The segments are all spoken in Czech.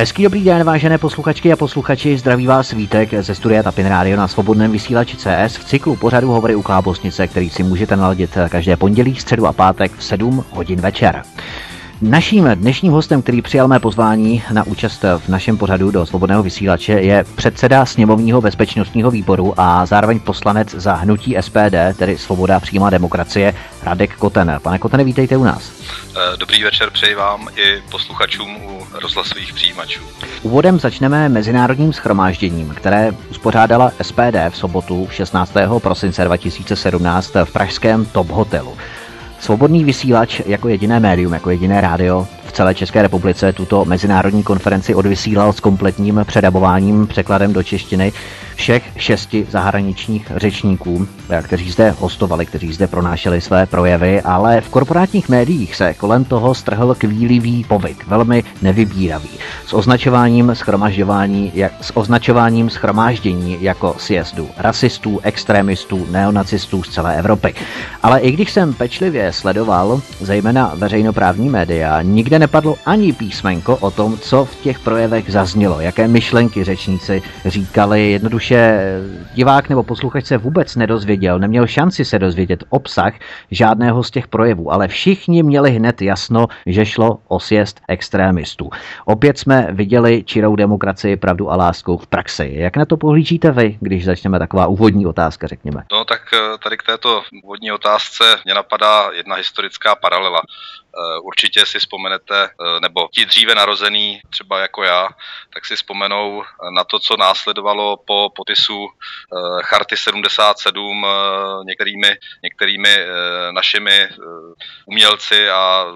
Hezký dobrý den, vážené posluchačky a posluchači, zdraví vás Vítek ze studia Tapin Radio na svobodném vysílači CS v cyklu pořadu Hovory u Klábosnice, který si můžete naladit každé pondělí, středu a pátek v 7 hodin večer. Naším dnešním hostem, který přijal mé pozvání na účast v našem pořadu do svobodného vysílače, je předseda sněmovního bezpečnostního výboru a zároveň poslanec za hnutí SPD, tedy Svoboda a přímá demokracie, Radek Koten. Pane Kotene, vítejte u nás. Eh, dobrý večer přeji vám i posluchačům u rozhlasových přijímačů. Úvodem začneme mezinárodním schromážděním, které uspořádala SPD v sobotu 16. prosince 2017 v pražském Top Hotelu. Svobodný vysílač jako jediné médium, jako jediné rádio v celé České republice tuto mezinárodní konferenci odvysílal s kompletním předabováním, překladem do češtiny všech šesti zahraničních řečníků, kteří zde hostovali, kteří zde pronášeli své projevy, ale v korporátních médiích se kolem toho strhl kvílivý povyk, velmi nevybíravý, s označováním schromažďování, jak, s označováním schromáždění jako sjezdu rasistů, extremistů, neonacistů z celé Evropy. Ale i když jsem pečlivě sledoval, zejména veřejnoprávní média, nikde nepadlo ani písmenko o tom, co v těch projevech zaznělo, jaké myšlenky řečníci říkali. Jednoduše divák nebo posluchač se vůbec nedozvěděl, neměl šanci se dozvědět obsah žádného z těch projevů, ale všichni měli hned jasno, že šlo o sjezd extrémistů. Opět jsme viděli čirou demokracii, pravdu a lásku v praxi. Jak na to pohlížíte vy, když začneme taková úvodní otázka, řekněme? No tak eh, tady k této úvodní otázce mě napadá jedna historická paralela. Eh, určitě si vzpomenete, eh, nebo ti dříve narozený, třeba jako já, tak si vzpomenou na to, co následovalo po popisu eh, Charty 77 některými, některými našimi umělci a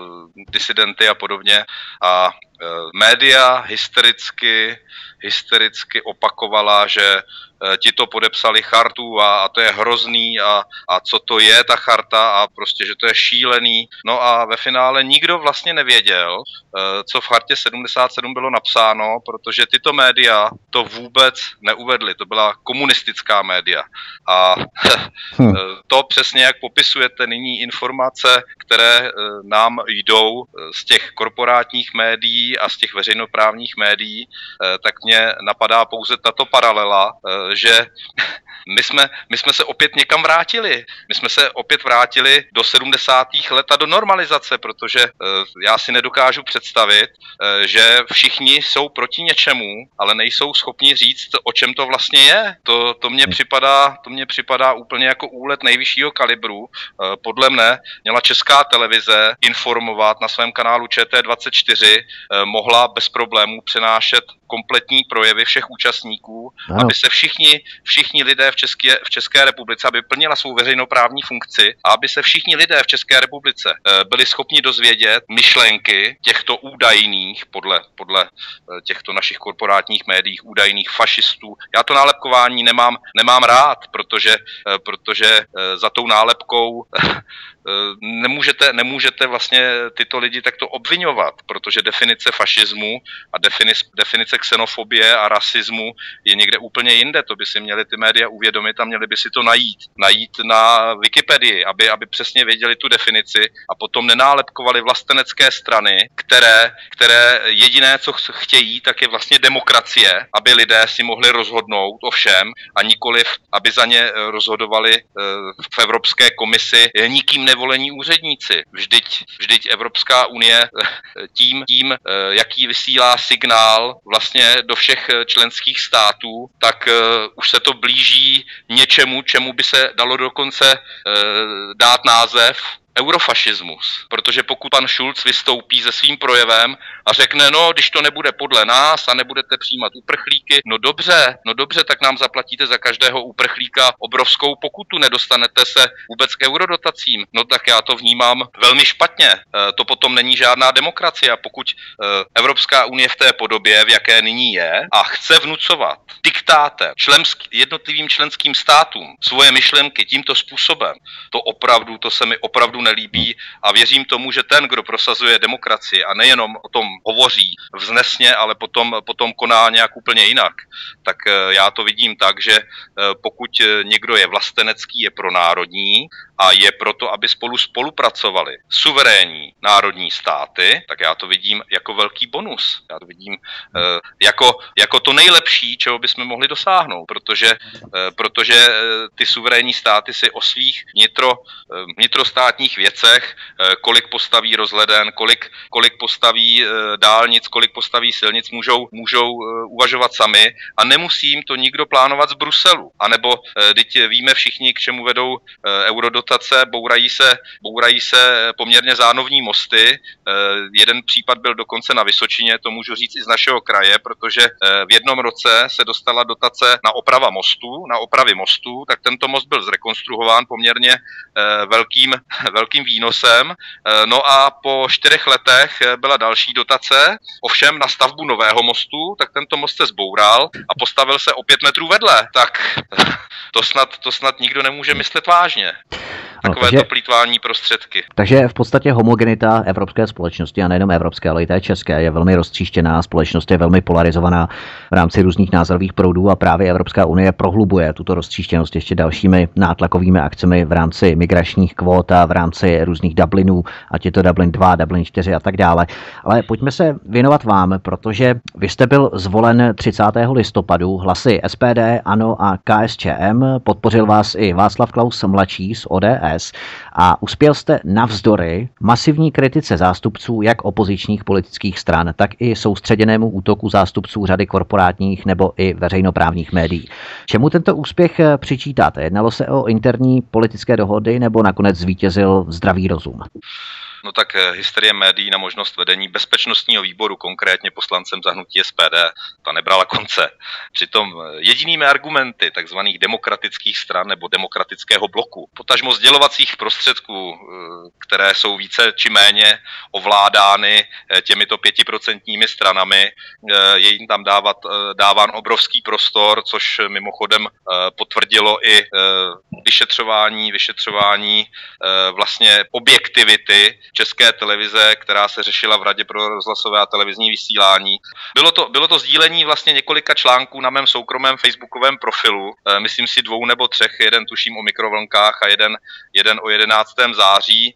disidenty a podobně. A média hystericky, hystericky opakovala, že Eh, ti to podepsali chartu a, a to je hrozný a, a co to je ta charta a prostě, že to je šílený. No a ve finále nikdo vlastně nevěděl, eh, co v chartě 77 bylo napsáno, protože tyto média to vůbec neuvedly. To byla komunistická média. A hm. to přesně, jak popisujete nyní informace, které eh, nám jdou z těch korporátních médií a z těch veřejnoprávních médií, tak mě napadá pouze tato paralela, že my jsme, my jsme se opět někam vrátili. My jsme se opět vrátili do 70. let a do normalizace, protože já si nedokážu představit, že všichni jsou proti něčemu, ale nejsou schopni říct, o čem to vlastně je. To, to mně připadá, to mně připadá úplně jako úlet nejvyššího kalibru. Podle mne měla česká televize informovat na svém kanálu ČT24, mohla bez problémů přenášet kompletní projevy všech účastníků, ano. aby se všichni, všichni lidé v České, v České republice, aby plnila svou veřejnoprávní funkci a aby se všichni lidé v České republice eh, byli schopni dozvědět myšlenky těchto údajných, podle, podle eh, těchto našich korporátních médií, údajných fašistů. Já to nálepkování nemám, nemám rád, protože, eh, protože za tou nálepkou nemůžete, nemůžete vlastně tyto lidi takto obvinovat, protože definice fašismu a definice, definice xenofobie a rasismu je někde úplně jinde. To by si měli ty média uvědomit a měli by si to najít. Najít na Wikipedii, aby, aby přesně věděli tu definici a potom nenálepkovali vlastenecké strany, které, které jediné, co chtějí, tak je vlastně demokracie, aby lidé si mohli rozhodnout o všem a nikoliv, aby za ně rozhodovali eh, v Evropské komisi nikým nevolení úředníci. Vždyť, vždyť Evropská unie eh, tím, tím, eh, jaký vysílá signál vlastně do všech členských států, tak už se to blíží něčemu, čemu by se dalo dokonce dát název eurofašismus. Protože pokud pan Schulz vystoupí se svým projevem a řekne, no, když to nebude podle nás a nebudete přijímat uprchlíky, no dobře, no dobře, tak nám zaplatíte za každého uprchlíka obrovskou pokutu, nedostanete se vůbec k eurodotacím. No tak já to vnímám velmi špatně. E, to potom není žádná demokracie. A pokud e, Evropská unie v té podobě, v jaké nyní je, a chce vnucovat diktátem členský, jednotlivým členským státům svoje myšlenky tímto způsobem, to opravdu, to se mi opravdu nelíbí a věřím tomu, že ten, kdo prosazuje demokracii a nejenom o tom hovoří vznesně, ale potom, potom koná nějak úplně jinak, tak já to vidím tak, že pokud někdo je vlastenecký, je pronárodní a je proto, aby spolu spolupracovali suverénní národní státy, tak já to vidím jako velký bonus. Já to vidím jako, jako to nejlepší, čeho bychom mohli dosáhnout, protože, protože ty suverénní státy si o svých vnitro, vnitrostátních věcech, kolik postaví rozhleden, kolik, kolik postaví dálnic, kolik postaví silnic, můžou, můžou uh, uvažovat sami a nemusí jim to nikdo plánovat z Bruselu. A nebo uh, teď víme všichni, k čemu vedou uh, eurodotace, bourají se, bourají se poměrně zánovní mosty. Jeden případ byl dokonce na Vysočině, to můžu říct i z našeho kraje, protože v jednom roce se dostala dotace na oprava mostů, na opravy mostů, tak tento most byl zrekonstruován poměrně velkým, velkým výnosem. No a po čtyřech letech byla další dotace, ovšem na stavbu nového mostu, tak tento most se zboural a postavil se o pět metrů vedle. Tak to snad, to snad nikdo nemůže myslet vážně. Takové no, takže, to plítvání prostředky. Takže v podstatě homogenita evropské společnosti, a nejenom evropské, ale i té české, je velmi roztříštěná, společnost je velmi polarizovaná v rámci různých názorových proudů a právě Evropská unie prohlubuje tuto roztříštěnost ještě dalšími nátlakovými akcemi v rámci migračních kvót a v rámci různých Dublinů, ať je to Dublin 2, Dublin 4 a tak dále. Ale pojďme se věnovat vám, protože vy jste byl zvolen 30. listopadu hlasy SPD, ANO a KSČM, podpořil vás i Václav Klaus mladší z ODS ODS a uspěl jste navzdory masivní kritice zástupců jak opozičních politických stran, tak i soustředěnému útoku zástupců řady korporátních nebo i veřejnoprávních médií. Čemu tento úspěch eh, přičítáte? Jednalo se o interní politické dohody nebo nakonec zvítězil zdravý rozum? No tak eh, hysterie médií na možnost vedení bezpečnostního výboru, konkrétně poslancem zahnutí SPD, ta nebrala konce. Přitom eh, jedinými argumenty tzv. demokratických stran nebo demokratického bloku, potažmo sdělovacích prostředků, eh, které jsou více či méně ovládány těmito pětiprocentními stranami, je jim tam dávat, dáván obrovský prostor, což mimochodem potvrdilo i vyšetřování, vyšetřování vlastně objektivity české televize, která se řešila v Radě pro rozhlasové a televizní vysílání. Bylo to, bylo to sdílení vlastně několika článků na mém soukromém facebookovém profilu, e, myslím si dvou nebo třech, jeden tuším o mikrovlnkách a jeden, jeden o 11. září, e,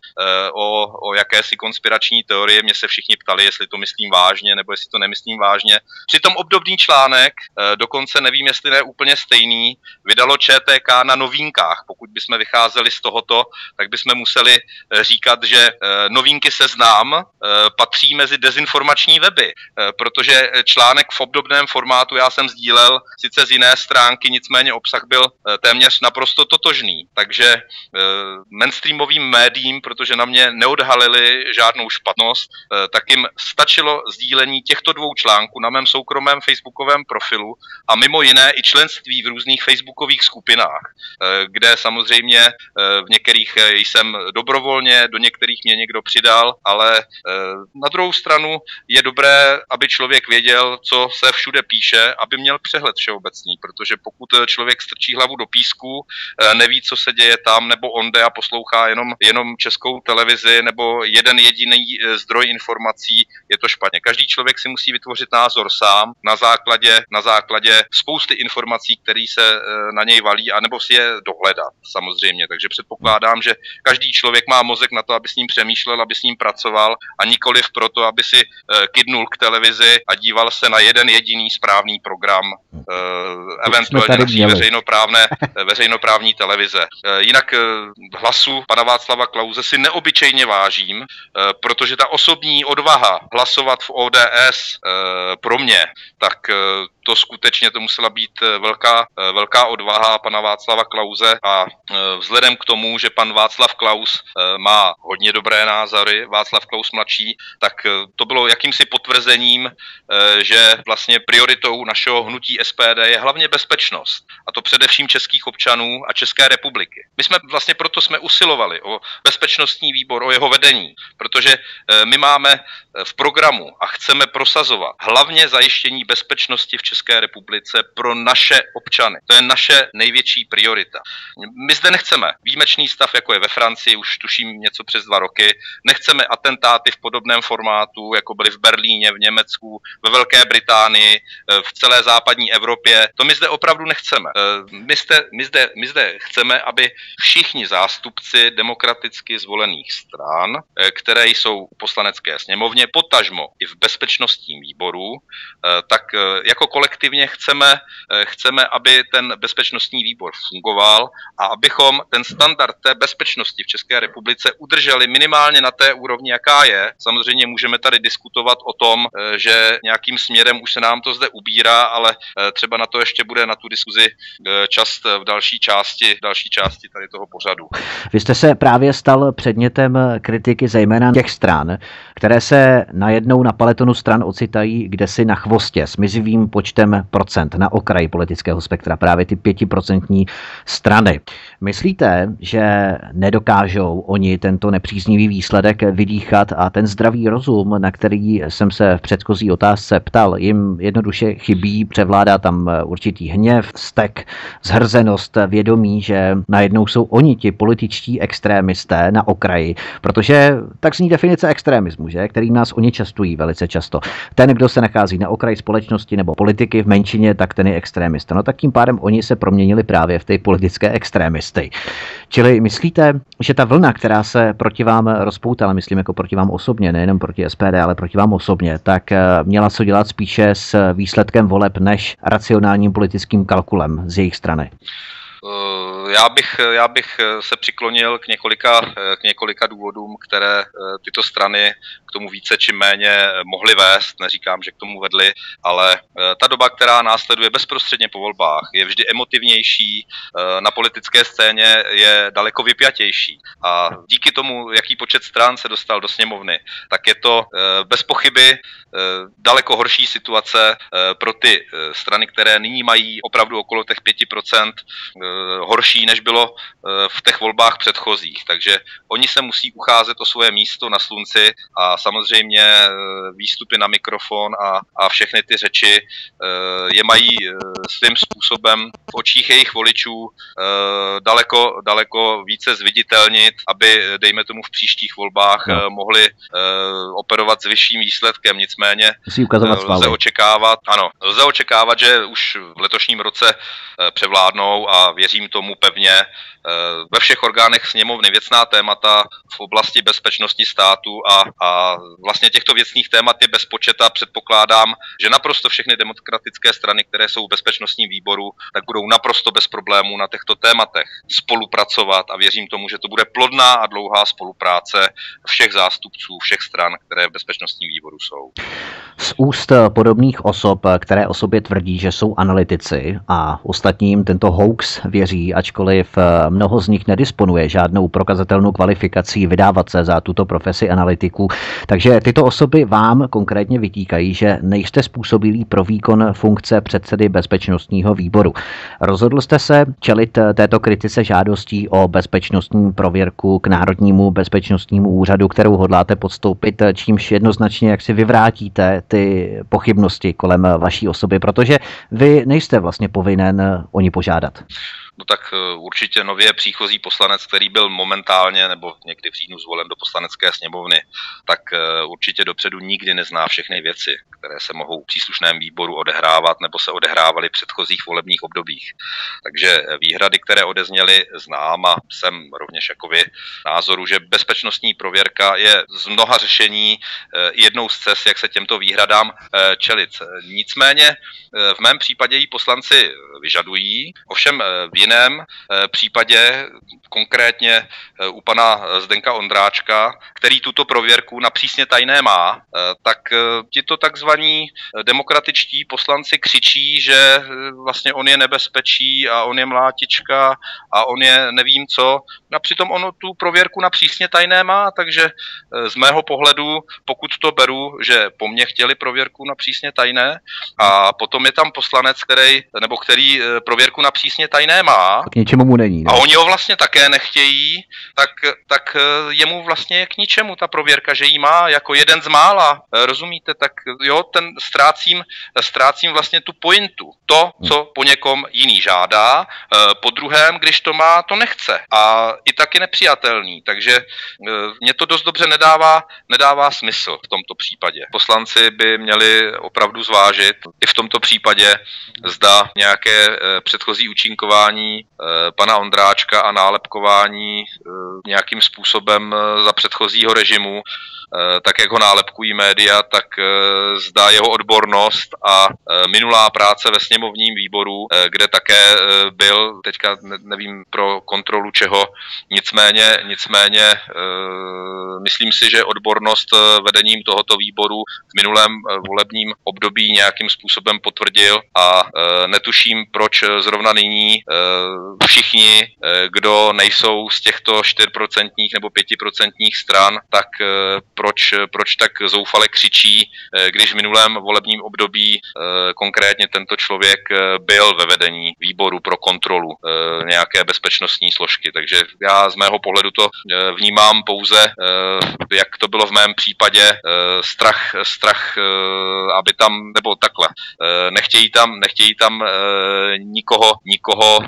o, o jakési konspirační teorie. Mě se všichni ptali, jestli to myslím vážně nebo jestli to nemyslím vážně. Přitom obdobný článek, e, dokonce nevím, jestli ne úplně stejný, vydalo ČTK na novinkách. Pokud bychom vycházeli z tohoto, tak bychom museli říkat, že novinky seznám eh, patří mezi dezinformační weby, eh, protože článek v obdobném formátu já jsem sdílel sice z jiné stránky, nicméně obsah byl eh, téměř naprosto totožný. Takže mainstreamovým médiím, protože na mě neodhalili žádnou špatnost, tak jim stačilo sdílení těchto dvou článků na mém soukromém facebookovém profilu a mimo jiné i členství v různých facebookových skupinách, kde samozřejmě v některých jsem dobrovolně, do některých mě někdo přidal, ale eh, na druhou stranu je dobré, aby člověk věděl, co se všude píše, aby měl přehled všeobecný, protože pokud eh, člověk strčí hlavu do písku, eh, neví, co se děje tam, nebo onde a poslouchá jenom, jenom českou televizi nebo jeden jediný zdroj informací, je to špatně. Každý člověk si musí vytvořit názor sám na základě, na základě spousty informací, které se na něj valí, anebo si je dohledat samozřejmě. Takže předpokládám, že každý člověk má mozek na to, aby s ním přemýšlel přemýšlel, aby s ním pracoval a nikoliv proto, aby si uh, kydnul k televizi a díval se na jeden jediný správný program, uh, eventuálně na veřejnoprávné, veřejnoprávní televize. Uh, jinak uh, hlasu pana Václava Klauze si neobyčejně vážím, uh, protože ta osobní odvaha hlasovat v ODS uh, pro mě, tak uh, to skutečně to musela být eh, velká, eh, velká odvaha pana Václava Klauze a eh, vzhledem k tomu, že pan Václav Klaus má hodně dobré názory, Václav Klaus mladší, tak to bylo jakýmsi potvrzením, že vlastně prioritou našeho hnutí SPD je hlavně bezpečnost. A to především českých občanů a České republiky. My jsme vlastně proto jsme usilovali o bezpečnostní výbor, o jeho vedení, protože my máme v programu a chceme prosazovat hlavně zajištění bezpečnosti v České České republice pro naše občany. To je naše největší priorita. My zde nechceme výjimečný stav, jako je ve Francii, už tuším něco přes dva roky. Nechceme atentáty v podobném formátu, jako byly v Berlíně, v Německu, ve Velké Británii, v celé západní Evropě. To my zde opravdu nechceme. My zde, my zde, my zde chceme, aby všichni zástupci demokraticky zvolených stran, které jsou v poslanecké sněmovně, potažmo i v bezpečnostním výboru, tak jako kolektivně chceme, chceme, aby ten bezpečnostní výbor fungoval a abychom ten standard té bezpečnosti v České republice udrželi minimálně na té úrovni, jaká je. Samozřejmě můžeme tady diskutovat o tom, eh, že nějakým směrem už se nám to zde ubírá, ale eh, třeba na to ještě bude na tu diskuzi eh, čas v další části, v další části tady toho pořadu. Vy jste se právě stal předmětem kritiky zejména těch stran, které se najednou na paletonu stran ocitají kde si na chvostě s mizivým počtem procent na okraji politického spektra, právě ty pětiprocentní strany. Myslíte, že nedokážou oni tento nepříznivý výsledek vydýchat a ten zdravý rozum, na který jsem se v předchozí otázce ptal, jim jednoduše chybí, převládá tam určitý hněv, stek, zhrzenost, vědomí, že najednou jsou oni ti političtí extrémisté na okraji, protože tak zní definice extrémismu, že? který nás oni častují velice často. Ten, kdo se nachází na okraji společnosti nebo politiky v menšině, tak ten je extrémista. No tak tím pádem oni se proměnili právě v ty politické extrémisty. Čili myslíte, že ta vlna, která se proti vám rozpoutala, myslím jako proti vám osobně, nejenom proti SPD, ale proti vám osobně, tak eh, měla co dělat spíše s výsledkem voleb než racionálním politickým kalkulem z jejich strany? Eh, já bych, já bych se přiklonil k několika, k několika důvodům, které eh, tyto strany k tomu více či méně mohly vést. Neříkám, že k tomu vedly, ale eh, ta doba, která následuje bezprostředně po volbách, je vždy emotivnější, na politické scéně je daleko vypjatější. A díky tomu, jaký počet stran se dostal do sněmovny, tak je to bez pochyby daleko horší situace pro ty strany, které nyní mají opravdu okolo těch 5% Eh, horší, než bylo eh, v těch volbách předchozích. Takže oni se musí ucházet o svoje místo na slunci a samozřejmě eh, výstupy na mikrofon a, a všechny ty řeči je mají svým způsobem v očích jejich voličů daleko, daleko více zviditelnit, aby, dejme tomu, v příštích volbách no. mohli operovat s vyšším výsledkem. Nicméně lze očekávat, ano, lze očekávat, že už v letošním roce převládnou a věřím tomu pevně, eh, ve všech orgánech sněmovny věcná témata v oblasti bezpečnosti státu a, a vlastně těchto věcných témat je bezpočeta. Předpokládám, že naprosto všechny demokratické strany, které jsou v bezpečnostním výboru, tak budou naprosto bez problémů na těchto tématech spolupracovat a věřím tomu, že to bude plodná a dlouhá spolupráce všech zástupců, všech stran, které v bezpečnostním výboru jsou. Z úst podobných osob, které o sobě tvrdí, že jsou analytici a ostatním tento hoax věří, ačkoliv eh, mnoho z nich nedisponuje žádnou prokazatelnou kvalifikací vydávat se za tuto profesi analytiků. Takže tyto osoby vám konkrétně vytýkají, že nejste způsobilí pro výkon funkce předsedy bezpečnostního výboru. Rozhodl jste se čelit této kritice žádostí o bezpečnostní prověrku k Národnímu bezpečnostnímu úřadu, kterou hodláte podstoupit, čímž jednoznačně jak si vyvrátíte ty pochybnosti kolem vaší osoby, protože vy nejste vlastně povinen o ní požádat no tak eh, určitě nově příchozí poslanec, který byl momentálně nebo někdy v říjnu zvolen do poslanecké sněmovny, tak eh, určitě dopředu nikdy nezná všechny věci, které se mohou v příslušném výboru odehrávat nebo se odehrávaly v předchozích volebních obdobích. Takže výhrady, které odezněly, znám a jsem rovněž jako vy názoru, že bezpečnostní prověrka je z mnoha řešení eh, jednou z cest, jak se těmto výhradám čelit. Nicméně v mém případě ji poslanci vyžadují, ovšem v jiném eh, případě, konkrétně eh, u pana Zdenka Ondráčka, který tuto prověrku na přísně tajné má, eh, tak tito takzvaní demokratičtí poslanci křičí, že vlastně on je nebezpečí a on je mlátička a on je nevím co. A přitom on tu prověrku na přísně tajné má, takže z mého pohledu, pokud to beru, že po mně chtěli prověrku na přísně tajné a potom je tam poslanec, který, nebo který prověrku na přísně tajné má, má. K ničemu mu není. Ne? A oni ho vlastně také nechtějí, tak, tak jemu vlastně k ničemu ta prověrka, že jí má jako jeden z mála, rozumíte? Tak jo, ten ztrácím, ztrácím vlastně tu pointu. To, co po někom jiný žádá, po druhém, když to má, to nechce. A i tak je nepřijatelný. Takže mě to dost dobře nedává, nedává smysl v tomto případě. Poslanci by měli opravdu zvážit i v tomto případě, zda nějaké eh, předchozí účinkování eh, pana Ondráčka a nálepkování eh, nějakým způsobem za předchozího režimu. Eh, tak jak ho nálepkují média, tak eh, zdá jeho odbornost a eh, minulá práce ve sněmovním výboru, kde také byl, teďka nevím pro kontrolu čeho, nicméně, nicméně myslím si, že odbornost vedením tohoto výboru v minulém volebním období nějakým způsobem potvrdil a netuším, proč zrovna nyní všichni, kdo nejsou z těchto 4% nebo 5% stran, tak proč, proč tak zoufale křičí, eh, když v minulém volebním období eh, konkrétně tento člověk eh, byl ve vedení výboru pro kontrolu nějaké bezpečnostní složky. Takže já z mého pohledu to vnímám pouze, jak to bylo v mém případě, strach, strach aby tam, nebo takhle, nechtějí tam, nechtějí tam nikoho, nikoho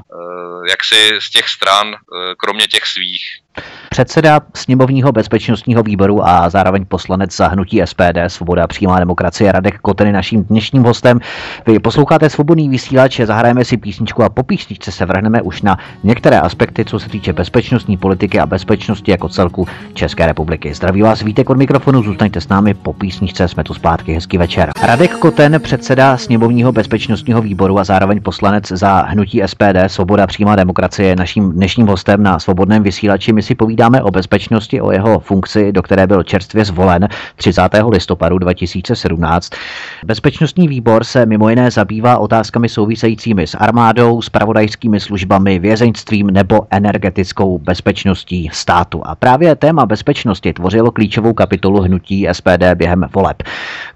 jaksi z těch stran, kromě těch svých. Předseda sněmovního bezpečnostního výboru a zároveň poslanec za hnutí SPD Svoboda přímá demokracie Radek Koten naším dnešním hostem. Vy posloucháte svobodný vysílač, zahrajeme si písničku a po písničce se vrhneme už na některé aspekty, co se týče bezpečnostní politiky a bezpečnosti jako celku České republiky. Zdraví vás Vítek od mikrofonu, zůstaňte s námi po písničce, jsme tu zpátky, hezký večer. Radek Koten, předseda sněmovního bezpečnostního výboru a zároveň poslanec za hnutí SPD Svoboda přímá demokracie, naším dnešním hostem na svobodném vysílači. My si povídáme o bezpečnosti, o jeho funkci, do které byl čerstvě zvolen 30. listopadu 2017. Bezpečnostní výbor se mimo jiné zabývá otázkami souvisejícími s armádou, spravodajskými službami, vězeňstvím nebo energetickou bezpečností státu. A právě téma bezpečnosti tvořilo klíčovou kapitolu hnutí SPD během voleb.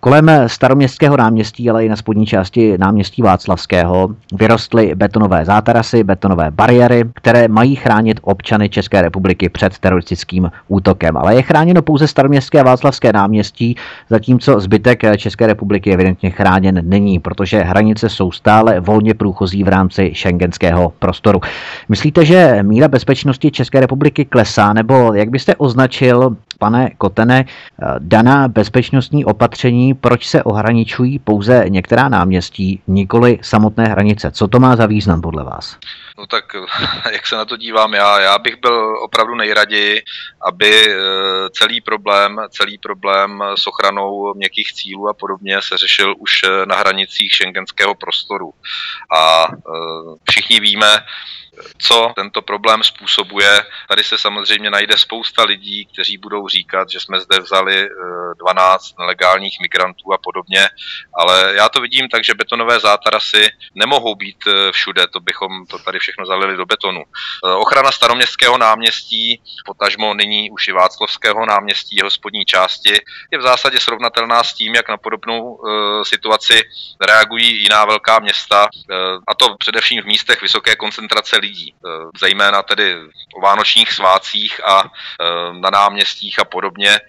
Kolem staroměstského náměstí, ale i na spodní části náměstí Václavského vyrostly betonové zátarasy, betonové bariéry, které mají chránit občany České republiky před teroristickým útokem. Ale je chráněno pouze staroměstské a Václavské náměstí, zatímco zbytek České republiky evidentně chráněn není, protože hranice jsou stále volně průchozí v rámci šengenského prostoru. Myslíte, že míra bezpečnosti České republiky klesá, nebo jak byste označil pane Kotene, daná bezpečnostní opatření, proč se ohraničují pouze některá náměstí, nikoli samotné hranice? Co to má za význam podle vás? No tak jak se na to dívám já, já bych byl opravdu nejraději, aby eh, celý problém, celý problém s ochranou měkkých cílů a podobně se řešil už eh, na hranicích šengenského prostoru. A eh, všichni víme, co tento problém způsobuje. Tady se samozřejmě najde spousta lidí, kteří budou říkat, že jsme zde vzali 12 eh, nelegálních migrantů a podobně, ale já to vidím tak, že betonové zátarasy nemohou být eh, všude, to bychom to tady všechno zalili do betonu. Eh, ochrana staroměstského náměstí, potažmo nyní už i Václavského náměstí, jeho spodní části, je v zásadě srovnatelná s tím, jak na podobnou situaci reagují jiná velká města, a to především v místech vysoké koncentrace lidí, eh, zejména tedy o vánočních svácích a eh, na náměstích a podobně. Eh,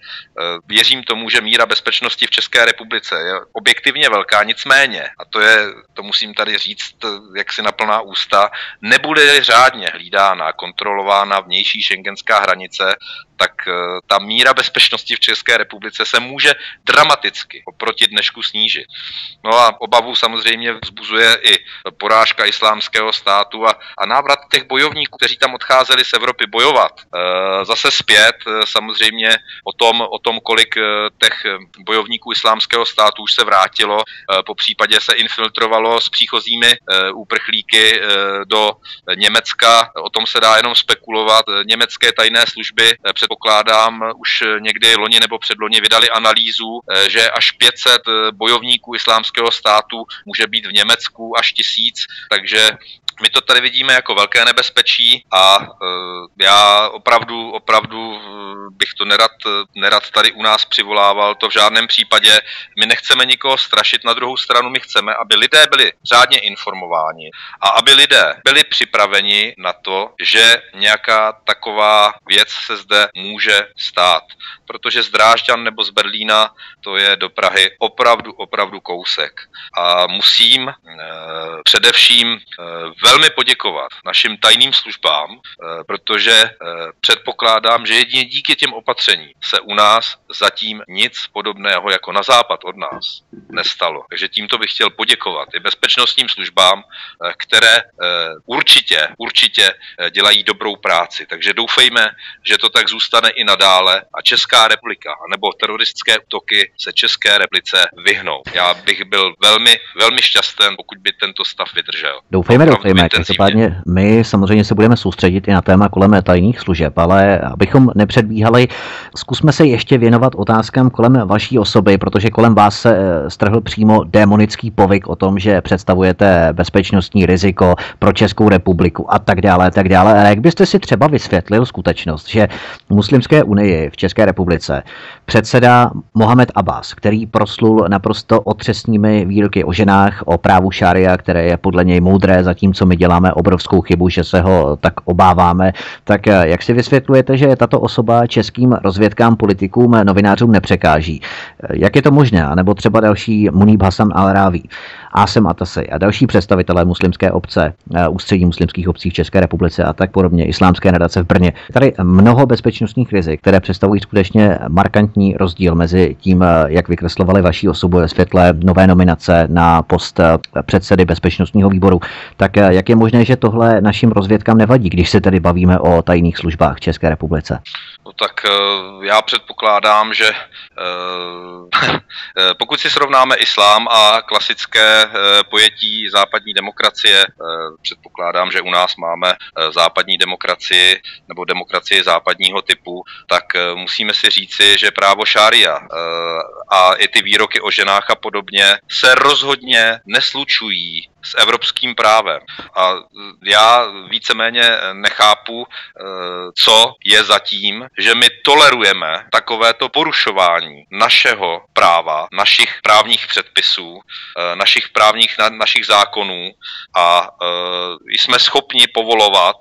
věřím tomu, že míra bezpečnosti v České republice je objektivně velká, nicméně, a to je, to musím tady říct, jak si naplná ústa, nebude řádně hlídána, kontrolována vnější šengenská hranice, tak ta míra bezpečnosti v České republice se může dramaticky oproti dnešku snížit. No a obavu samozřejmě vzbuzuje i porážka islámského státu a, a návrat těch bojovníků, kteří tam odcházeli z Evropy bojovat. Eh, zase zpět eh, samozřejmě o tom, o tom kolik eh, těch bojovníků islámského státu už se vrátilo, po případě se infiltrovalo s příchozími úprchlíky do Německa. O tom se dá jenom spekulovat. Německé tajné služby, předpokládám, už někdy loni nebo předloni vydali analýzu, že až 500 bojovníků islámského státu může být v Německu až tisíc, takže my to tady vidíme jako velké nebezpečí a já opravdu, opravdu bych to nerad, nerad tady u nás přivolával, to v žádném případě. My nechceme nikoho strašit, na druhou stranu my chceme, aby lidé byli řádně informováni a aby lidé byli připraveni na to, že nějaká taková věc se zde může stát. Protože z Drážďan nebo z Berlína to je do Prahy opravdu, opravdu kousek. A musím e, především e, velmi poděkovat našim tajným službám, e, protože e, předpokládám, že jedině díky těm opatřením se u nás zatím nic podobného jako na západ od nás nestalo. Takže tímto bych chtěl poděkovat i bezpečnostním službám, které určitě, určitě dělají dobrou práci. Takže doufejme, že to tak zůstane i nadále a Česká republika nebo teroristické útoky se České replice vyhnou. Já bych byl velmi, velmi šťastný, pokud by tento stav vydržel. Doufejme, Opravdu doufejme. Každopádně my samozřejmě se budeme soustředit i na téma kolem tajných služeb, ale abychom nepředbíhali, zkusme se ještě věnovat otázkám kolem vaší osoby, protože kolem vás se eh, strhl přímo démonický povyk o tom, že představujete bezpečnostní riziko pro Českou republiku a tak dále, tak dále. A jak byste si třeba vysvětlil skutečnost, že Muslimské unii v České republice předseda Mohamed Abbas, který proslul naprosto otřesnými výroky o ženách, o právu šária, které je podle něj moudré, zatímco my děláme obrovskou chybu, že se ho tak obáváme. Tak eh, jak si vysvětlujete, že tato osoba českým rozvědkám, politikům, novinářům nepřekáží? Eh, jak je to možné? A nebo třeba další Munib Hasan al-Ravi. Asem Atasej a další představitelé muslimské obce, eh, ústředí muslimských obcí v České republice a tak podobně, islámské nadace v Brně. Tady mnoho bezpečnostních rizik, které představují skutečně markantní rozdíl mezi tím, eh, jak vykreslovali vaší osobu ve světle nové nominace na post eh, předsedy bezpečnostního výboru. Tak jak je možné, že tohle našim rozvědkám nevadí, když se tedy bavíme o tajných službách v České republice? No tak já předpokládám, že pokud si srovnáme islám a klasické Eh, pojetí západní demokracie. Eh, předpokládám, že u nás máme eh, západní demokracii nebo demokracii západního typu, tak musíme si říci, že právo šária a i ty výroky o ženách a podobně se rozhodně neslučují s evropským právem. A já víceméně nechápu, eh, co je zatím, že my tolerujeme takovéto porušování našeho práva, našich právních předpisů, eh, našich právních, našich zákonů a eh, jsme schopni povolovat,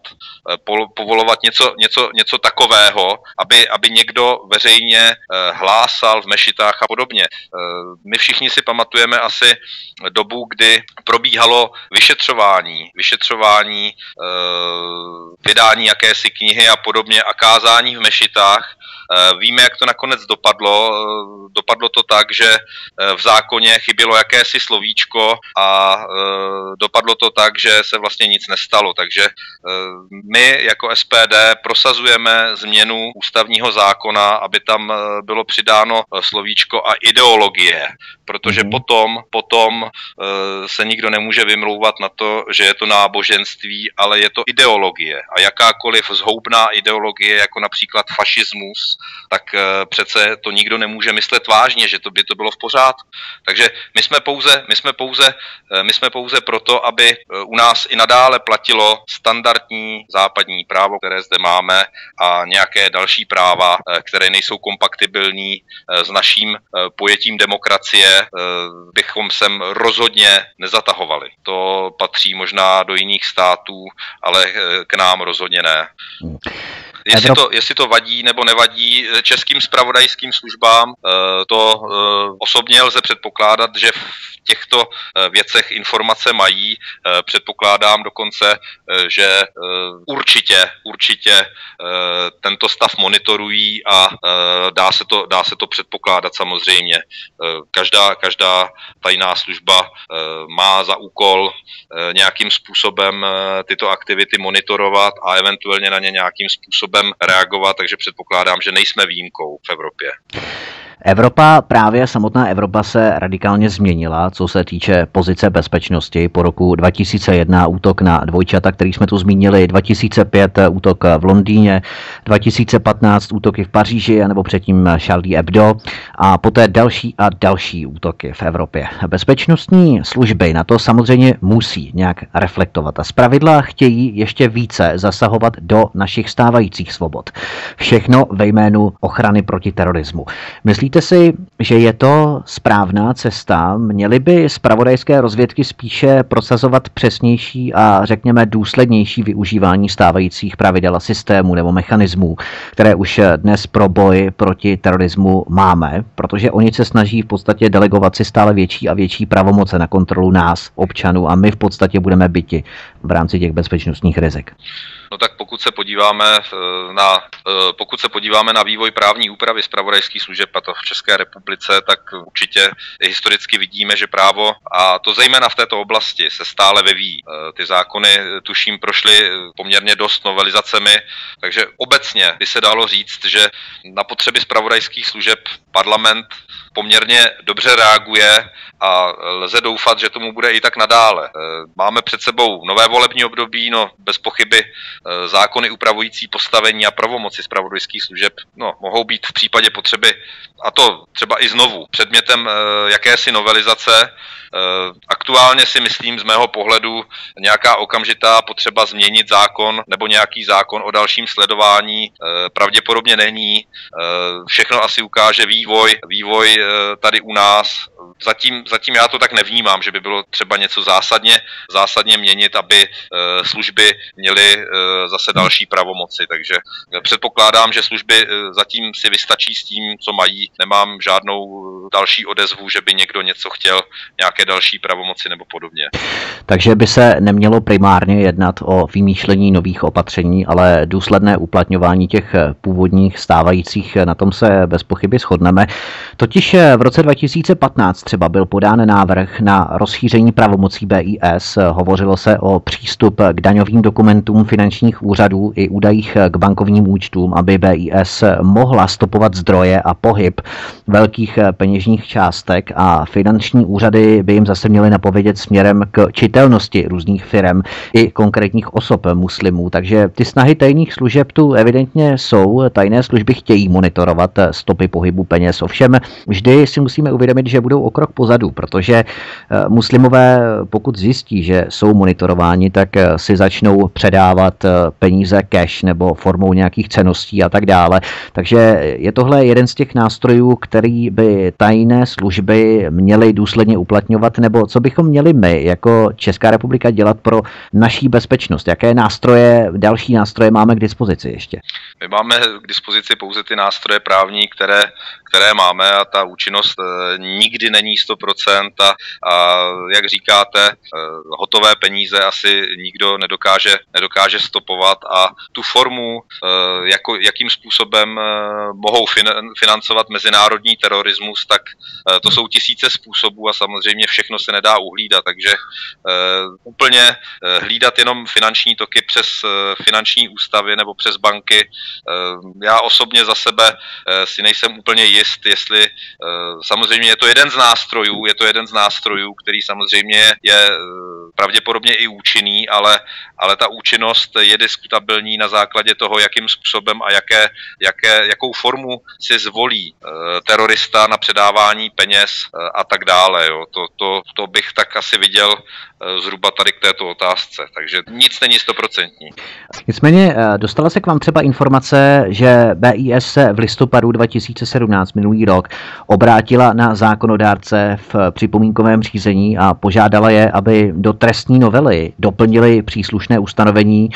povolovat něco, něco, něco takového, aby, aby někdo veřejně hlásal v mešitách a podobně. My všichni si pamatujeme asi dobu, kdy probíhalo vyšetřování, vyšetřování, vydání jakési knihy a podobně a kázání v mešitách. E, víme, jak to nakonec dopadlo. E, dopadlo to tak, že v zákoně chybělo jakési slovíčko a dopadlo to tak, že se vlastně nic nestalo. Takže my jako SPD prosazujeme změnu ústavního zákona, aby tam bylo přidáno slovíčko a ideologie, protože mm-hmm. potom, potom se nikdo nemůže vymlouvat na to, že je to náboženství, ale je to ideologie. A jakákoliv zhoubná ideologie, jako například fašismus, tak eh, přece to nikdo nemůže myslet vážně, že to by to bylo v pořádku. Takže my jsme pouze, my jsme pouze, eh, my jsme pouze proto, aby eh, u nás i nadále platilo standardní západní právo, které zde máme a nějaké další práva, které nejsou kompatibilní s naším pojetím demokracie, bychom sem rozhodně nezatahovali. To patří možná do jiných států, ale k nám rozhodně ne. Hmm. Jestli to, jestli to vadí nebo nevadí eh, českým spravodajským službám, eh, to osobně lze předpokládat, že těchto věcech informace mají. Předpokládám dokonce, že určitě, určitě tento stav monitorují a dá se to, dá se to předpokládat samozřejmě. Každá, každá tajná služba má za úkol nějakým způsobem tyto aktivity monitorovat a eventuálně na ně nějakým způsobem reagovat, takže předpokládám, že nejsme výjimkou v Evropě. Evropa, právě samotná Evropa se radikálně změnila, co se týče pozice bezpečnosti. Po roku 2001 útok na dvojčata, který jsme tu zmínili, 2005 útok v Londýně, 2015 útoky v Paříži, nebo předtím Charlie Hebdo a poté další a další útoky v Evropě. Bezpečnostní služby na to samozřejmě musí nějak reflektovat a zpravidla chtějí ještě více zasahovat do našich stávajících svobod. Všechno ve jménu ochrany proti terorismu. Myslíte si, že je to správná cesta? Měly by zpravodajské rozvědky spíše prosazovat přesnější a řekněme důslednější využívání stávajících pravidel a systémů nebo mechanismů, které už dnes pro boj proti terorismu máme, protože oni se snaží v podstatě delegovat si stále větší a větší pravomoce na kontrolu nás, občanů, a my v podstatě budeme byti v rámci těch bezpečnostních rizik. No tak pokud se podíváme eh, na, eh, pokud se podíváme na vývoj právní úpravy zpravodajských služeb a to v České republice, tak určitě historicky vidíme, že právo, a to zejména v této oblasti, se stále vyvíjí. Eh, ty zákony, tuším, prošly poměrně dost novelizacemi, takže obecně by se dalo říct, že na potřeby zpravodajských služeb parlament poměrně dobře reaguje a lze doufat, že tomu bude i tak nadále. Máme před sebou nové volební období, no bez pochyby Eh, zákony upravující postavení a pravomoci zpravodajských služeb no, mohou být v případě potřeby, a to třeba i znovu, předmětem eh, jakési novelizace. Aktuálně si myslím z mého pohledu nějaká okamžitá potřeba změnit zákon nebo nějaký zákon o dalším sledování pravděpodobně není. Všechno asi ukáže vývoj, vývoj tady u nás zatím, zatím já to tak nevnímám, že by bylo třeba něco zásadně, zásadně měnit, aby eh, služby měly eh, zase další pravomoci. Takže eh, předpokládám, že služby zatím si vystačí s tím, co mají. Nemám žádnou další odezvu, že by někdo něco chtěl, nějaké další pravomoci nebo podobně. Takže by se nemělo primárně jednat o vymýšlení nových opatření, ale důsledné uplatňování těch původních stávajících, na tom se bez pochyby shodneme. Totiž v roce 2015 třeba byl podán návrh na rozšíření pravomocí BIS. Hovořilo se o přístup k daňovým dokumentům finančních úřadů i údajích k bankovním účtům, aby BIS mohla stopovat zdroje a pohyb velkých peněžních částek a finanční úřady by jim zase měly napovědět směrem k čitelnosti různých firm i konkrétních osob muslimů. Takže ty snahy tajných služeb tu evidentně jsou. Tajné služby chtějí monitorovat stopy pohybu peněz. Ovšem vždy si musíme uvědomit, že budou krok pozadu, protože eh, muslimové, pokud zjistí, že jsou monitorováni, tak eh, si začnou předávat eh, peníze cash nebo formou nějakých ceností a tak dále. Takže je tohle jeden z těch nástrojů, který by tajné služby měly důsledně uplatňovat, nebo co bychom měli my jako Česká republika dělat pro naší bezpečnost? Jaké nástroje, další nástroje máme k dispozici ještě? My máme k dispozici pouze ty nástroje právní, které, které máme a ta účinnost nikdy není není 100% a, a jak říkáte, eh, hotové peníze asi nikdo nedokáže, nedokáže stopovat a tu formu, eh, jako, jakým způsobem eh, mohou financovat mezinárodní terorismus, tak to jsou tisíce způsobů a samozřejmě všechno se nedá uhlídat, takže úplně hlídat jenom finanční toky přes finanční ústavy nebo přes banky, já osobně za sebe si nejsem úplně jist, jestli samozřejmě je to jeden z nástrojů, je to jeden z nástrojů, který samozřejmě je eh, pravděpodobně i účinný, ale, ale ta účinnost je diskutabilní na základě toho, jakým způsobem a jaké, jaké, jakou formu si zvolí e, terorista na předávání peněz a tak dále. Jo. To, to, to bych tak asi viděl zhruba tady k této otázce. Takže nic není stoprocentní. Nicméně dostala se k vám třeba informace, že BIS se v listopadu 2017 minulý rok obrátila na zákonodárce v připomínkovém řízení a požádala je, aby do trestní novely doplnili příslušné ustanovení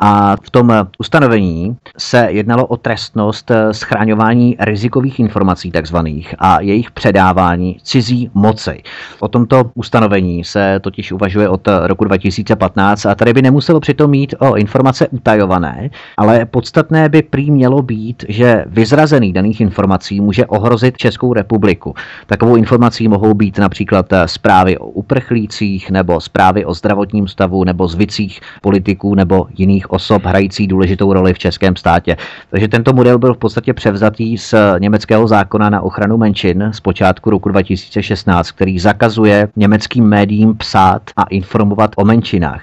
a v tom ustanovení se jednalo o trestnost schráňování rizikových informací takzvaných a jejich předávání cizí moci. O tomto ustanovení se totiž uvažuje od roku 2015 a tady by nemuselo přitom mít o informace utajované, ale podstatné by prý mělo být, že vyzrazený daných informací může ohrozit Českou republiku. Takovou informací mohou být například zprávy o uprchlících nebo zprávy o zdravotním stavu nebo zvicích politiků nebo jiných podezřelých osob hrající důležitou roli v českém státě. Takže tento model byl v podstatě převzatý z německého zákona na ochranu menšin z počátku roku 2016, který zakazuje německým médiím psát a informovat o menšinách.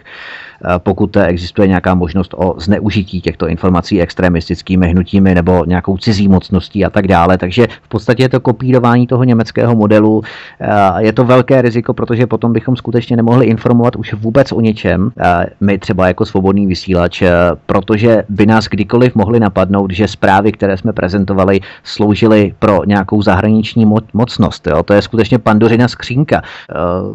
Eh, pokud existuje nějaká možnost o zneužití těchto informací extremistickými hnutími nebo nějakou cizí mocností a tak dále. Takže v podstatě je to kopírování toho německého modelu. Eh, je to velké riziko, protože potom bychom skutečně nemohli informovat už vůbec o něčem, eh, my třeba jako svobodný vysílač, protože by nás kdykoliv mohli napadnout, že zprávy, které jsme prezentovali, sloužily pro nějakou zahraniční mocnost. Jo? To je skutečně pandořina skřínka.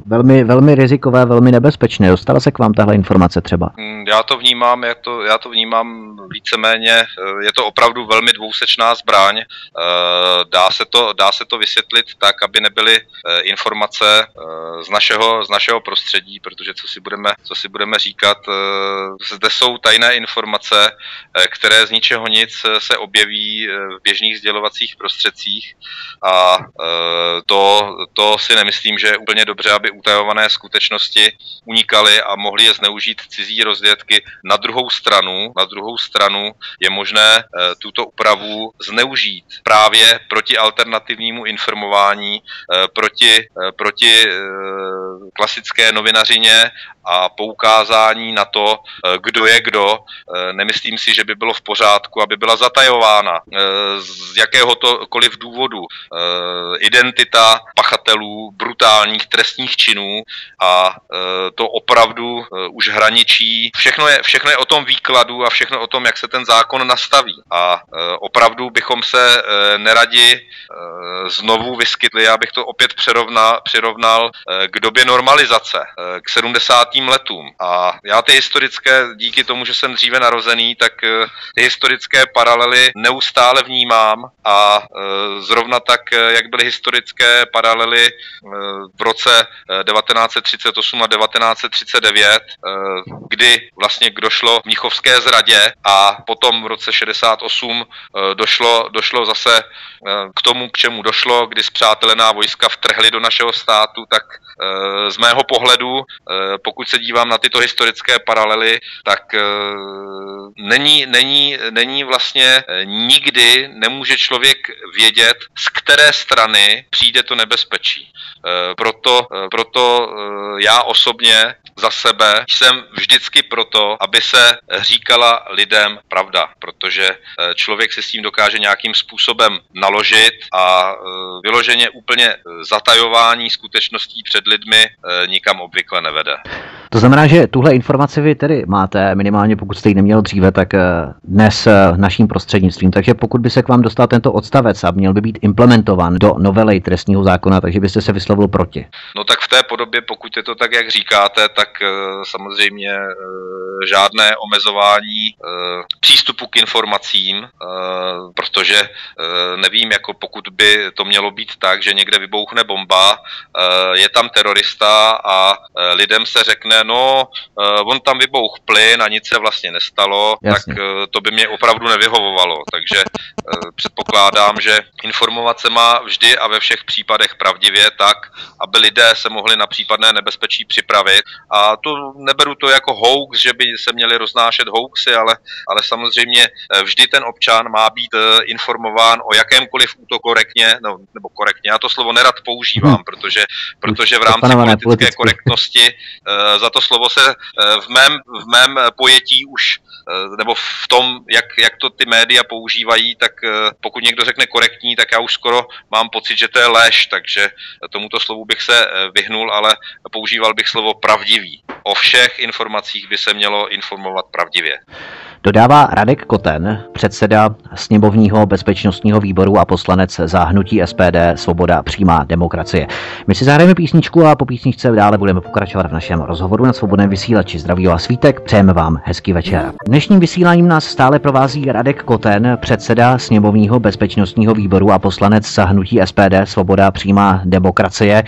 Velmi, velmi rizikové, velmi nebezpečné. Dostala se k vám tahle informace komunikace třeba? Mm, já to vnímám, jak to, já to vnímám víceméně, eh, je to opravdu velmi dvousečná zbraň. Eh, dá se to, dá se to vysvětlit tak, aby nebyly eh, informace z našeho, z našeho prostředí, protože co si budeme, co si budeme říkat, zde jsou tajné informace, které z ničeho nic se objeví v běžných sdělovacích prostředcích a to, to si nemyslím, že je úplně dobře, aby utajované skutečnosti unikaly a mohli je zneužít cizí rozvědky. Na druhou stranu, na druhou stranu je možné eh, tuto úpravu zneužít právě proti alternativnímu informování, eh, proti, eh, proti klasické novinařině a poukázání na to, kdo je kdo. Nemyslím si, že by bylo v pořádku, aby byla zatajována z jakéhokoliv důvodu identita pachatelů brutálních trestních činů a to opravdu už hraničí. Všechno je, všechno je o tom výkladu a všechno o tom, jak se ten zákon nastaví. A opravdu bychom se neradi znovu vyskytli, abych to opět přirovnal, přirovnal k době normalizace, k 70. letům. A já ty historické, díky tomu, že jsem dříve narozený, tak e, ty historické paralely neustále vnímám a e, zrovna tak, e, jak byly historické paralely v roce 1938 a 1939, kdy vlastně došlo v Mnichovské zradě a potom v roce 68 eh, došlo, došlo zase eh, k tomu, k čemu došlo, kdy zpřátelená vojska vtrhly do našeho státu, tak eh, z mého pohledu, pokud se dívám na tyto historické paralely, tak není, není, není vlastně nikdy nemůže člověk vědět, z které strany přijde to nebezpečí. Proto, proto já osobně za sebe jsem vždycky proto, aby se říkala lidem pravda, protože eh, člověk se s tím dokáže nějakým způsobem naložit a eh, vyloženě úplně eh, zatajování skutečností před lidmi nikam obvykle nevede. To znamená, že tuhle informaci vy tedy máte, minimálně pokud jste ji neměl dříve, tak dnes naším prostřednictvím. Takže pokud by se k vám dostal tento odstavec a měl by být implementovan do novely trestního zákona, takže byste se vyslovil proti. No tak v té podobě, pokud je to tak, jak říkáte, tak samozřejmě žádné omezování eh, přístupu k informacím, eh, protože eh, nevím, jako pokud by to mělo být tak, že někde vybouchne bomba, je tam terorista a lidem se řekne, no, on tam vybouch plyn a nic se vlastně nestalo, Jasně. tak to by mě opravdu nevyhovovalo. Takže předpokládám, že informovat se má vždy a ve všech případech pravdivě tak, aby lidé se mohli na případné nebezpečí připravit. A to neberu to jako hoax, že by se měli roznášet hoaxy, ale, ale samozřejmě eh, vždy ten občan má být eh, informován o jakémkoliv útoku korektně, no, nebo korektně, já to slovo nerad používám, hmm. protože, protože v rámci politické korektnosti uh, za to slovo se uh, v, mém, v mém pojetí už uh, nebo v tom, jak, jak to ty média používají, tak pokud někdo řekne korektní, tak já už skoro mám pocit, že to je lež, takže tomuto slovu bych se vyhnul, ale používal bych slovo pravdivý. O všech informacích by se mělo informovat pravdivě. Dodává Radek Koten, předseda sněmovního bezpečnostního výboru a poslanec za hnutí SPD Svoboda přímá demokracie. My si zahrajeme písničku a po písničce dále budeme pokračovat v našem rozhovoru na svobodném vysílači. Zdraví vás svítek, přejeme vám hezký večer. Dnešním vysíláním nás stále provází Radek Koten, předseda sněmovního bezpečnostního výboru a poslanec za hnutí SPD Svoboda přímá demokracie.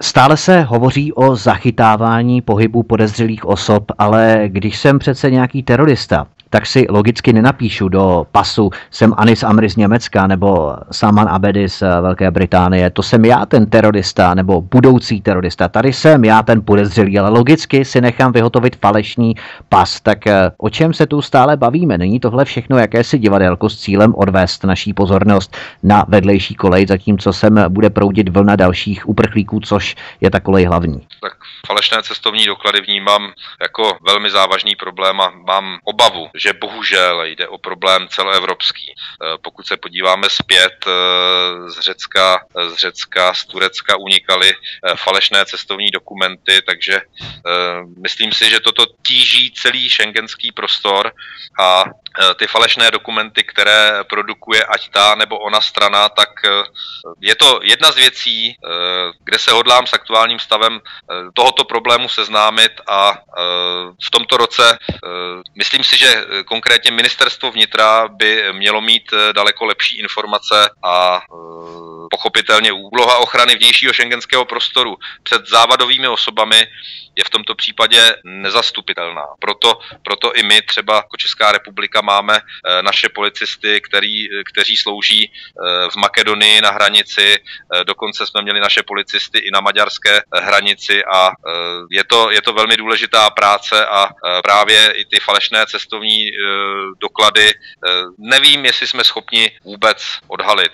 Stále se hovoří o zachytávání pohybu podezřelých osob, ale když jsem přece nějaký terorista, tak si logicky nenapíšu do pasu jsem Anis Amri z Německa nebo Saman Abedi z Velké Británie. To jsem já ten terorista nebo budoucí terorista. Tady jsem já ten podezřelý, ale logicky si nechám vyhotovit falešný pas. Tak eh, o čem se tu stále bavíme? Není tohle všechno jakési divadelko s cílem odvést naší pozornost na vedlejší kolej, zatímco sem bude proudit vlna dalších uprchlíků, což je ta kolej hlavní? Tak falešné cestovní doklady vnímám jako velmi závažný problém a mám obavu, že bohužel jde o problém celoevropský. Eh, pokud se podíváme zpět eh, z Řecka, z Řecka, z Turecka unikaly eh, falešné cestovní dokumenty, takže myslím si, že toto tíží celý šengenský prostor a ty falešné dokumenty, které produkuje ať ta nebo ona strana, tak je to jedna z věcí, kde se hodlám s aktuálním stavem tohoto problému seznámit a v tomto roce myslím si, že konkrétně ministerstvo vnitra by mělo mít daleko lepší informace a pochopitelně úloha ochrany vnějšího šengenského prostoru před závadovými osobami je v tomto případě nezastupitelná. Proto, proto i my třeba jako Česká republika máme eh, naše policisty, který, kteří slouží eh, v Makedonii na hranici, eh, dokonce jsme měli naše policisty i na maďarské hranici a je to, je to velmi důležitá práce a právě i ty falešné cestovní doklady nevím, jestli jsme schopni vůbec odhalit.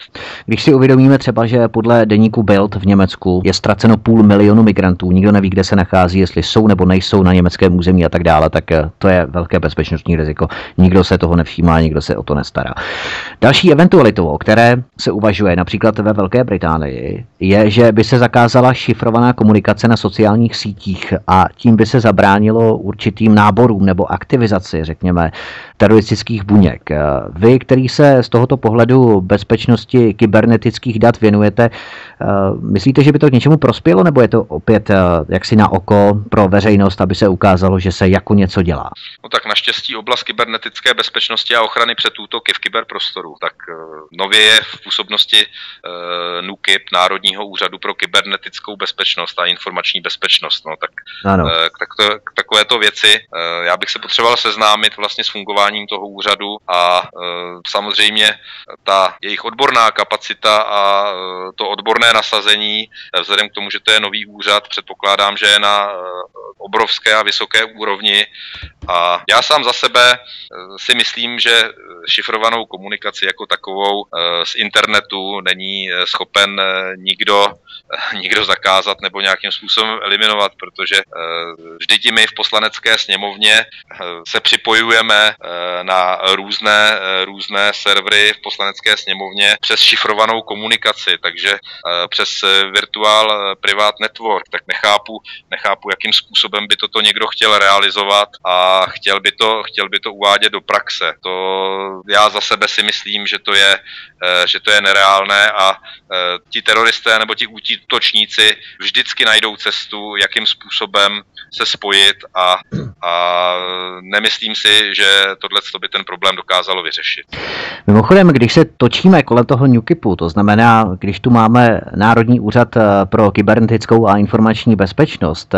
Když si uvědomíme třeba, že podle deníku Bild v Německu je ztraceno půl milionu migrantů, nikdo neví, kde se nachází, jestli jsou nebo nejsou na německém území a tak dále, tak eh, to je velké bezpečnostní riziko. Nikdo se toho nevšímá, nikdo se o to nestará. Další eventualitou, o které se uvažuje například ve Velké Británii, je, že by se zakázala šifrovaná komunikace na sociálních sítích a tím by se zabránilo určitým náborům nebo aktivizaci, řekněme, teroristických buněk. Eh, vy, který se z tohoto pohledu bezpečnosti kybernetických dat věnujete, myslíte, že by to k něčemu prospělo, nebo je to opět jaksi na oko pro veřejnost, aby se ukázalo, že se jako něco dělá? No tak naštěstí oblast kybernetické bezpečnosti a ochrany před útoky v kyberprostoru, tak uh, nově je v působnosti NUKIP, Národního úřadu pro kybernetickou bezpečnost a informační bezpečnost. No, tak, ano. Uh, tak to, k takovéto věci já bych se potřeboval seznámit vlastně s fungováním toho úřadu a samozřejmě ta jejich odborná kapacita a to odborné nasazení, vzhledem k tomu, že to je nový úřad, předpokládám, že je na obrovské a vysoké úrovni. A já sám za sebe eh, si myslím, že šifrovanou komunikaci jako takovou eh, z internetu není eh, schopen nikdo, nikdo zakázat nebo nějakým způsobem eliminovat, protože vždyť my v poslanecké sněmovně se připojujeme na různé, různé servery v poslanecké sněmovně přes šifrovanou komunikaci, takže přes virtual private network, tak nechápu, nechápu, jakým způsobem by toto někdo chtěl realizovat a chtěl by to, chtěl by to uvádět do praxe. To já za sebe si myslím, že to je, eh, že to je nereálné a eh, ti teroristé nebo ti útočníci vždycky najdou cestu, jakým způsobem se spojit a, a nemyslím si, že tohle by ten problém dokázalo vyřešit. Mimochodem, když se točíme kolem toho NUKIPu, to znamená, když tu máme Národní úřad eh, pro kybernetickou a informační bezpečnost,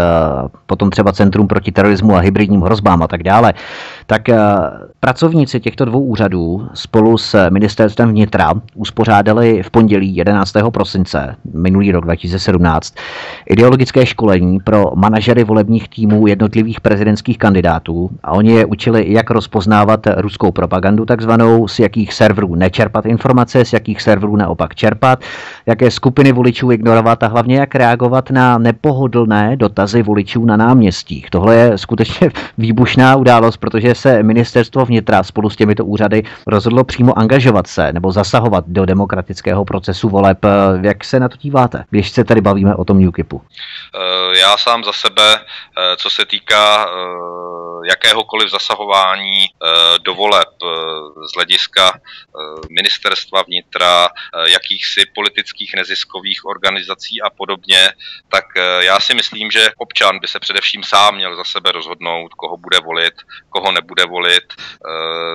potom třeba Centrum proti terorismu a hybridním hrozbám a tak dále, tak eh, pracovníci těchto dvou úřadů spolu s ministerstvem vnitra uspořádali v pondělí 11. prosince minulý rok 2017 ideologické školení pro manažery volebních týmů jednotlivých prezidentských kandidátů a oni je učili, jak rozpoznávat ruskou propagandu takzvanou, z jakých serverů nečerpat informace, z jakých serverů naopak čerpat, jaké skupiny voličů ignorovat a hlavně jak reagovat na nepohodlné dotazy voličů na náměstích. Tohle je skutečně výbušná událost, protože se ministerstvo vnitra spolu s těmito úřady rozhodlo přímo angažovat se nebo zasahovat do demokratického procesu voleb. Jak se na to díváte, když se tady bavíme o tom UKIPu? Eh, já sám za sebe, eh, co se týká eh, jakéhokoliv zasahování do voleb z hlediska ministerstva vnitra, jakýchsi politických neziskových organizací a podobně, tak já si myslím, že občan by se především sám měl za sebe rozhodnout, koho bude volit, koho nebude volit.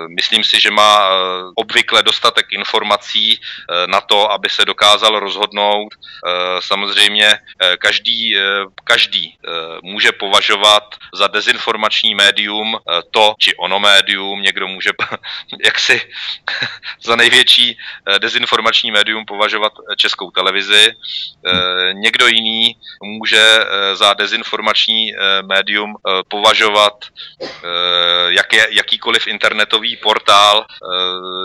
Myslím si, že má obvykle dostatek informací na to, aby se dokázal rozhodnout. Samozřejmě každý, každý může považovat za dezinformační médium to či ono médium, někdo může jaksi za největší dezinformační médium považovat českou televizi, někdo jiný může za dezinformační médium považovat jak je, jakýkoliv internetový portál.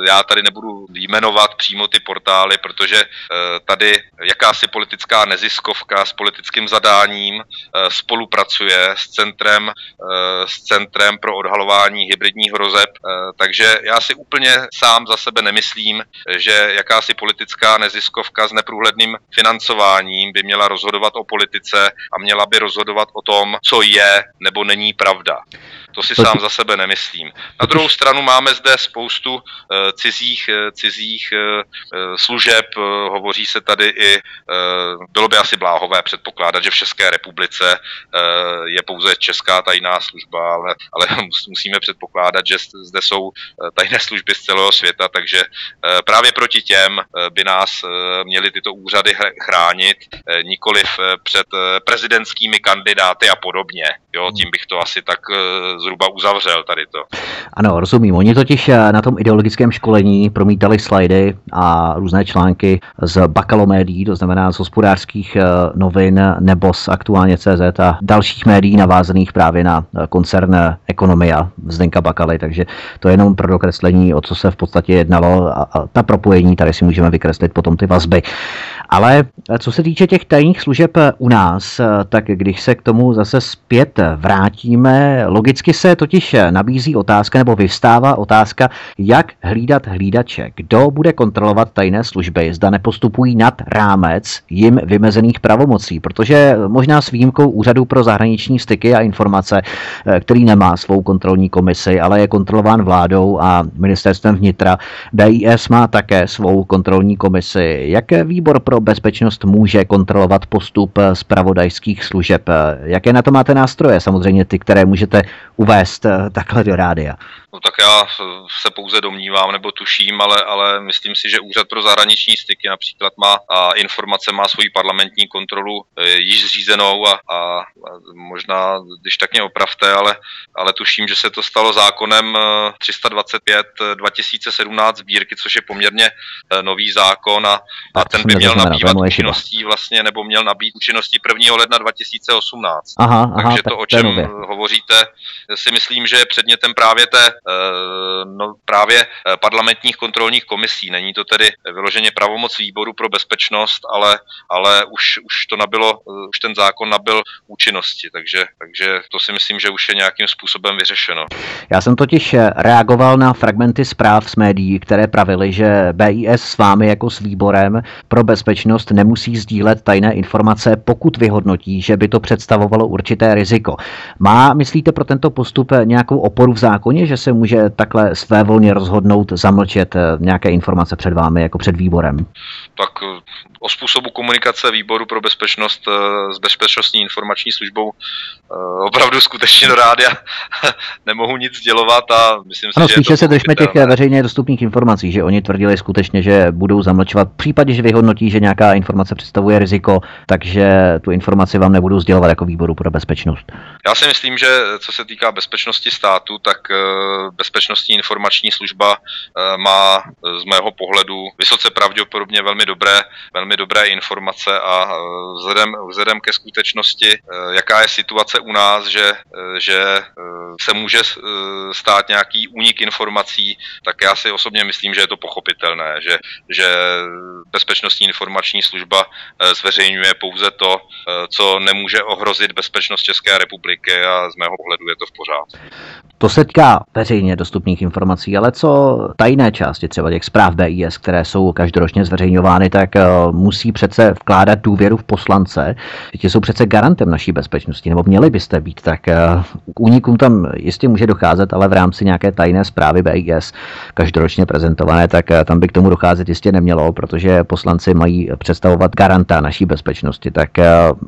Já tady nebudu jmenovat přímo ty portály, protože tady jakási politická neziskovka s politickým zadáním spolupracuje s centrem, s centrem pro odhalování hybridních hrozeb, takže já si úplně sám za sebe nemyslím, že jakási politická neziskovka s neprůhledným financováním by měla rozhodovat o politice a měla by rozhodovat o tom, co je nebo není pravda. To si sám za sebe nemyslím. Na druhou stranu máme zde spoustu uh, cizích, cizích služeb, hovoří se tady i, bylo by asi bláhové předpokládat, že v České republice je pouze česká tajná služba, ale, ale musíme předpokládat, že zde jsou tajné služby z celého světa, takže uh, právě proti těm uh, by nás měly tyto úřady chránit, nikoliv před prezidentskými kandidáty a podobně. Jo, tím bych to asi tak zhruba uzavřel tady to. Ano, rozumím. Oni totiž eh, na tom ideologickém školení promítali slajdy a různé články z bakalomédií, to znamená z hospodářských eh, novin nebo z aktuálně CZ a dalších médií navázaných právě na eh, koncern Ekonomia Zdenka Bakaly, takže to je jenom pro dokreslení, o co se v podstatě jednalo a, a ta propojení, tady si můžeme vykreslit potom ty vazby. Ale co se týče těch tajných služeb u nás, tak když se k tomu zase zpět vrátíme, logicky se totiž nabízí otázka nebo vystává otázka, jak hlídat hlídače. Kdo bude kontrolovat tajné služby, zda nepostupují nad rámec jim vymezených pravomocí, protože možná s výjimkou Úřadu pro zahraniční styky a informace, který nemá svou kontrolní komisi, ale je kontrolován vládou a ministerstvem vnitra, BIS má také svou kontrolní komisi. Jak výbor pro bezpečnost může kontrolovat postup zpravodajských služeb? Jaké na to máte nástroje? Samozřejmě ty, které můžete uvést eh, takhle do rádia? No tak já se pouze domnívám nebo tuším, ale, ale myslím si, že Úřad pro zahraniční styky například má a informace, má svoji parlamentní kontrolu e, již zřízenou a, a možná, když tak mě opravte, ale, ale tuším, že se to stalo zákonem 325 e, 2017 sbírky, což je poměrně e, nový zákon a, a ten by měl nabývat účinností vlastně, nebo měl nabít účinností 1. ledna 2018. Aha, aha, Takže to, o čem hovoříte, si myslím, že je předmětem právě té Eh, no, právě eh, parlamentních kontrolních komisí. Není to tedy vyloženě pravomoc výboru pro bezpečnost, ale, ale už, už to nabilo, eh, už ten zákon nabil účinnosti, takže, takže to si myslím, že už je nějakým způsobem vyřešeno. Já jsem totiž reagoval na fragmenty zpráv z médií, které pravily, že BIS s vámi jako s výborem pro bezpečnost nemusí sdílet tajné informace, pokud vyhodnotí, že by to představovalo určité riziko. Má, myslíte, pro tento postup nějakou oporu v zákoně, že se může takhle své volně rozhodnout zamlčet eh, nějaké informace před vámi jako před výborem? Tak eh, o způsobu komunikace výboru pro bezpečnost eh, s bezpečnostní informační službou opravdu skutečně do rádia nemohu nic dělovat a myslím si, ano, že spíše se držme těch veřejně dostupných informací, že oni tvrdili skutečně, že budou zamlčovat v případě, že vyhodnotí, že nějaká informace představuje riziko, takže tu informaci vám nebudou sdělovat jako výboru pro bezpečnost. Já si myslím, že co se týká bezpečnosti státu, tak bezpečnostní informační služba eh, má z mého pohledu vysoce pravděpodobně velmi dobré, velmi dobré informace a eh, vzhledem, vzhledem ke skutečnosti, eh, jaká je situace u nás, že, že se může stát nějaký únik informací, tak já si osobně myslím, že je to pochopitelné, že, že bezpečnostní informační služba zveřejňuje pouze to, co nemůže ohrozit bezpečnost České republiky a z mého pohledu je to v pořádku. To se týká veřejně dostupných informací, ale co tajné části třeba těch zpráv BIS, které jsou každoročně zveřejňovány vyšetřovány, tak musí přece vkládat důvěru v poslance. Ti jsou přece garantem naší bezpečnosti, nebo měli byste být. Tak k únikům tam jistě může docházet, ale v rámci nějaké tajné zprávy BIS každoročně prezentované, tak tam by k tomu docházet jistě nemělo, protože poslanci mají představovat garanta naší bezpečnosti. Tak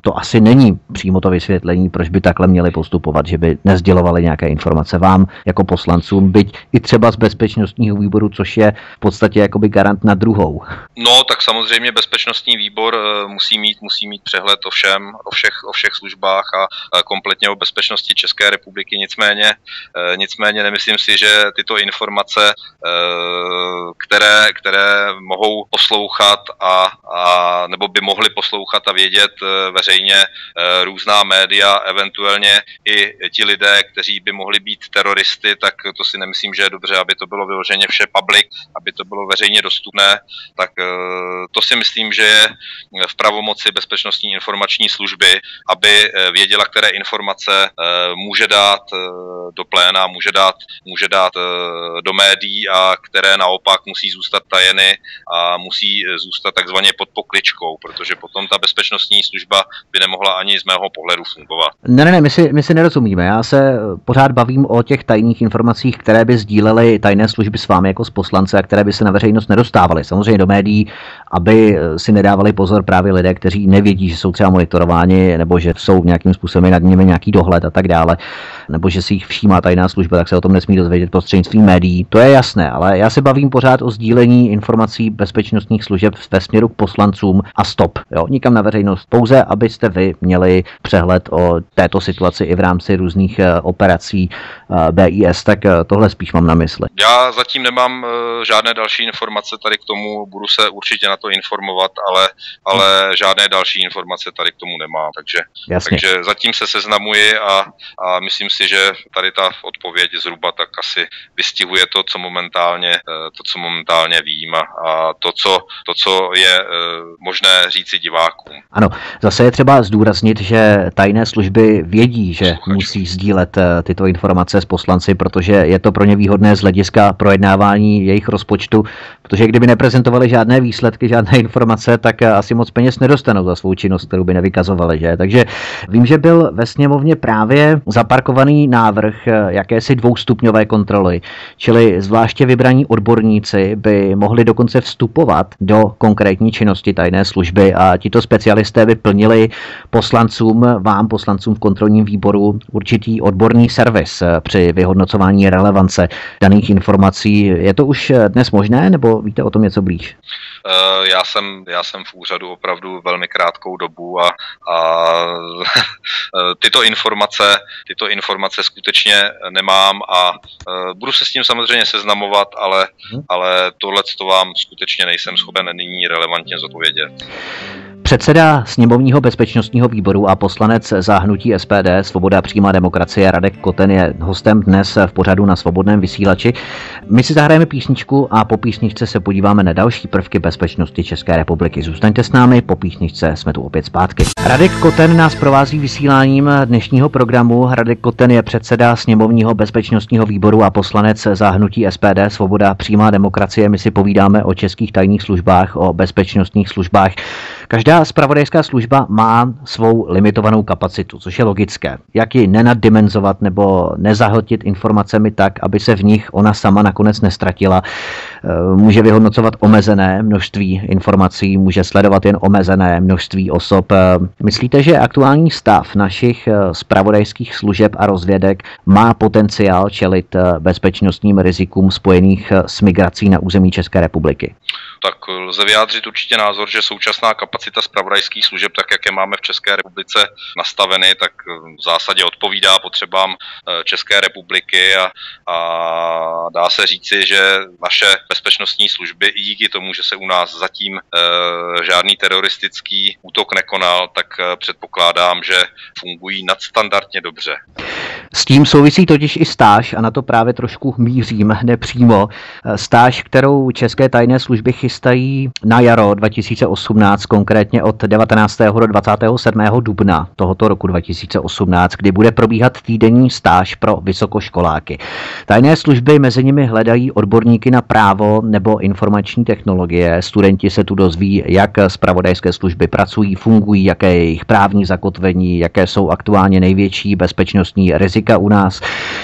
to asi není přímo to vysvětlení, proč by takhle měli postupovat, že by nezdělovali nějaké informace vám jako poslancům, byť i třeba z bezpečnostního výboru, což je v podstatě jakoby garant na druhou. No, tak samozřejmě bezpečnostní výbor eh, musí mít, musí mít přehled o všem, o všech, o všech službách a kompletně o bezpečnosti České republiky. Nicméně, eh, nicméně nemyslím si, že tyto informace, eh, které, které mohou poslouchat a, a nebo by mohly poslouchat a vědět veřejně různá média, eventuálně i ti lidé, kteří by mohli být teroristy, tak to si nemyslím, že je dobře, aby to bylo vyloženě vše public, aby to bylo veřejně dostupné, tak eh, to si myslím, že je v pravomoci bezpečnostní informační služby, aby eh, věděla, které informace eh, může dát do pléna, může dát, může dát do médií a které naopak musí zůstat tajeny a musí zůstat takzvaně pod pokličkou, protože potom ta bezpečnostní služba by nemohla ani z mého pohledu fungovat. Ne, ne, ne, my si, my si nerozumíme. Já se pořád bavím o těch tajných informacích, které by sdílely tajné služby s vámi jako s poslance a které by se na veřejnost nedostávaly. Samozřejmě do médií, aby si nedávali pozor právě lidé, kteří nevědí, že jsou třeba monitorováni nebo že jsou nějakým způsobem nad nimi nějaký dohled a tak dále, nebo že si jich všímá tajná služba, tak se o tom nesmí dozvědět prostřednictvím médií. To je jasné, ale já se bavím pořád o sdílení informací bezpečnostních služeb ve směru k poslancům a stop. Jo? Nikam na veřejnost. Pouze, abyste vy měli přehled o této situaci i v rámci různých eh, operací eh, BIS, tak eh, tohle spíš mám na mysli. Já zatím nemám žádné další informace tady k tomu, budu se určitě na to informovat, ale, ale žádné další informace tady k tomu nemám, takže, takže zatím se seznamuji a, a myslím si, že tady ta odpověď zhruba tak asi vystihuje to, co momentálně, to, co momentálně vím a, a to, co, to, co je možné říci divákům. Ano, zase je třeba zdůraznit, že tajné služby vědí, že musí sdílet eh, tyto informace s poslanci, protože je to pro ně výhodné z hlediska projednávání jejich rozpočtu, protože kdyby neprezentovali žádné výsledky, žádné informace, tak asi moc peněz nedostanou za svou činnost, kterou by nevykazovali. Že? Takže vím, že byl ve sněmovně právě zaparkovaný návrh jakési dvoustupňové kontroly, čili zvláště vybraní odborníci by mohli dokonce vstupovat do konkrétní činnosti tajné služby a tito specialisté by plnili poslancům, vám poslancům v kontrolním výboru určitý odborný servis při vyhodnocování relevance daných informací. Je to už dnes možné, nebo víte o tom něco blíž? Eh, já jsem, já jsem v úřadu opravdu velmi krátkou dobu a, a tyto informace, tyto informace skutečně nemám a budu se s tím samozřejmě seznamovat, ale, hmm. ale tohle to vám skutečně nejsem schopen nyní relevantně zodpovědět. Předseda sněmovního bezpečnostního výboru a poslanec za hnutí SPD Svoboda přímá demokracie Radek Koten je hostem dnes v pořadu na svobodném vysílači. My si zahrajeme písničku a po písničce se podíváme na další prvky bezpečnosti České republiky. Zůstaňte s námi, po písničce jsme tu opět zpátky. Radek Koten nás provází vysíláním dnešního programu. Radek Koten je předseda sněmovního bezpečnostního výboru a poslanec za hnutí SPD Svoboda přímá demokracie. My si povídáme o českých tajných službách, o bezpečnostních službách. Každá spravodajská služba má svou limitovanou kapacitu, což je logické. Jak ji nenaddimenzovat nebo nezahltit informacemi tak, aby se v nich ona sama nakonec nestratila. Eh, může vyhodnocovat omezené množství informací, může sledovat jen omezené množství osob. Eh, myslíte, že aktuální stav našich spravodajských eh, služeb a rozvědek má potenciál čelit bezpečnostním rizikům spojených s migrací na území České republiky? tak lze vyjádřit určitě názor, že současná kapacita spravodajských služeb, tak jak je máme v České republice nastaveny, tak v zásadě odpovídá potřebám eh, České republiky a, a dá se říci, že naše bezpečnostní služby i díky tomu, že se u nás zatím e, žádný teroristický útok nekonal, tak předpokládám, že fungují nadstandardně dobře. S tím souvisí totiž i stáž a na to právě trošku mířím nepřímo. Stáž, kterou české tajné služby chystají na jaro 2018, konkrétně od 19. do 27. dubna tohoto roku 2018, kdy bude probíhat týdenní stáž pro vysokoškoláky. Tajné služby mezi nimi hledají odborníky na právo nebo informační technologie. Studenti se tu dozví, jak zpravodajské služby pracují, fungují, jaké je jejich právní zakotvení, jaké jsou aktuálně největší bezpečnostní rizika u nás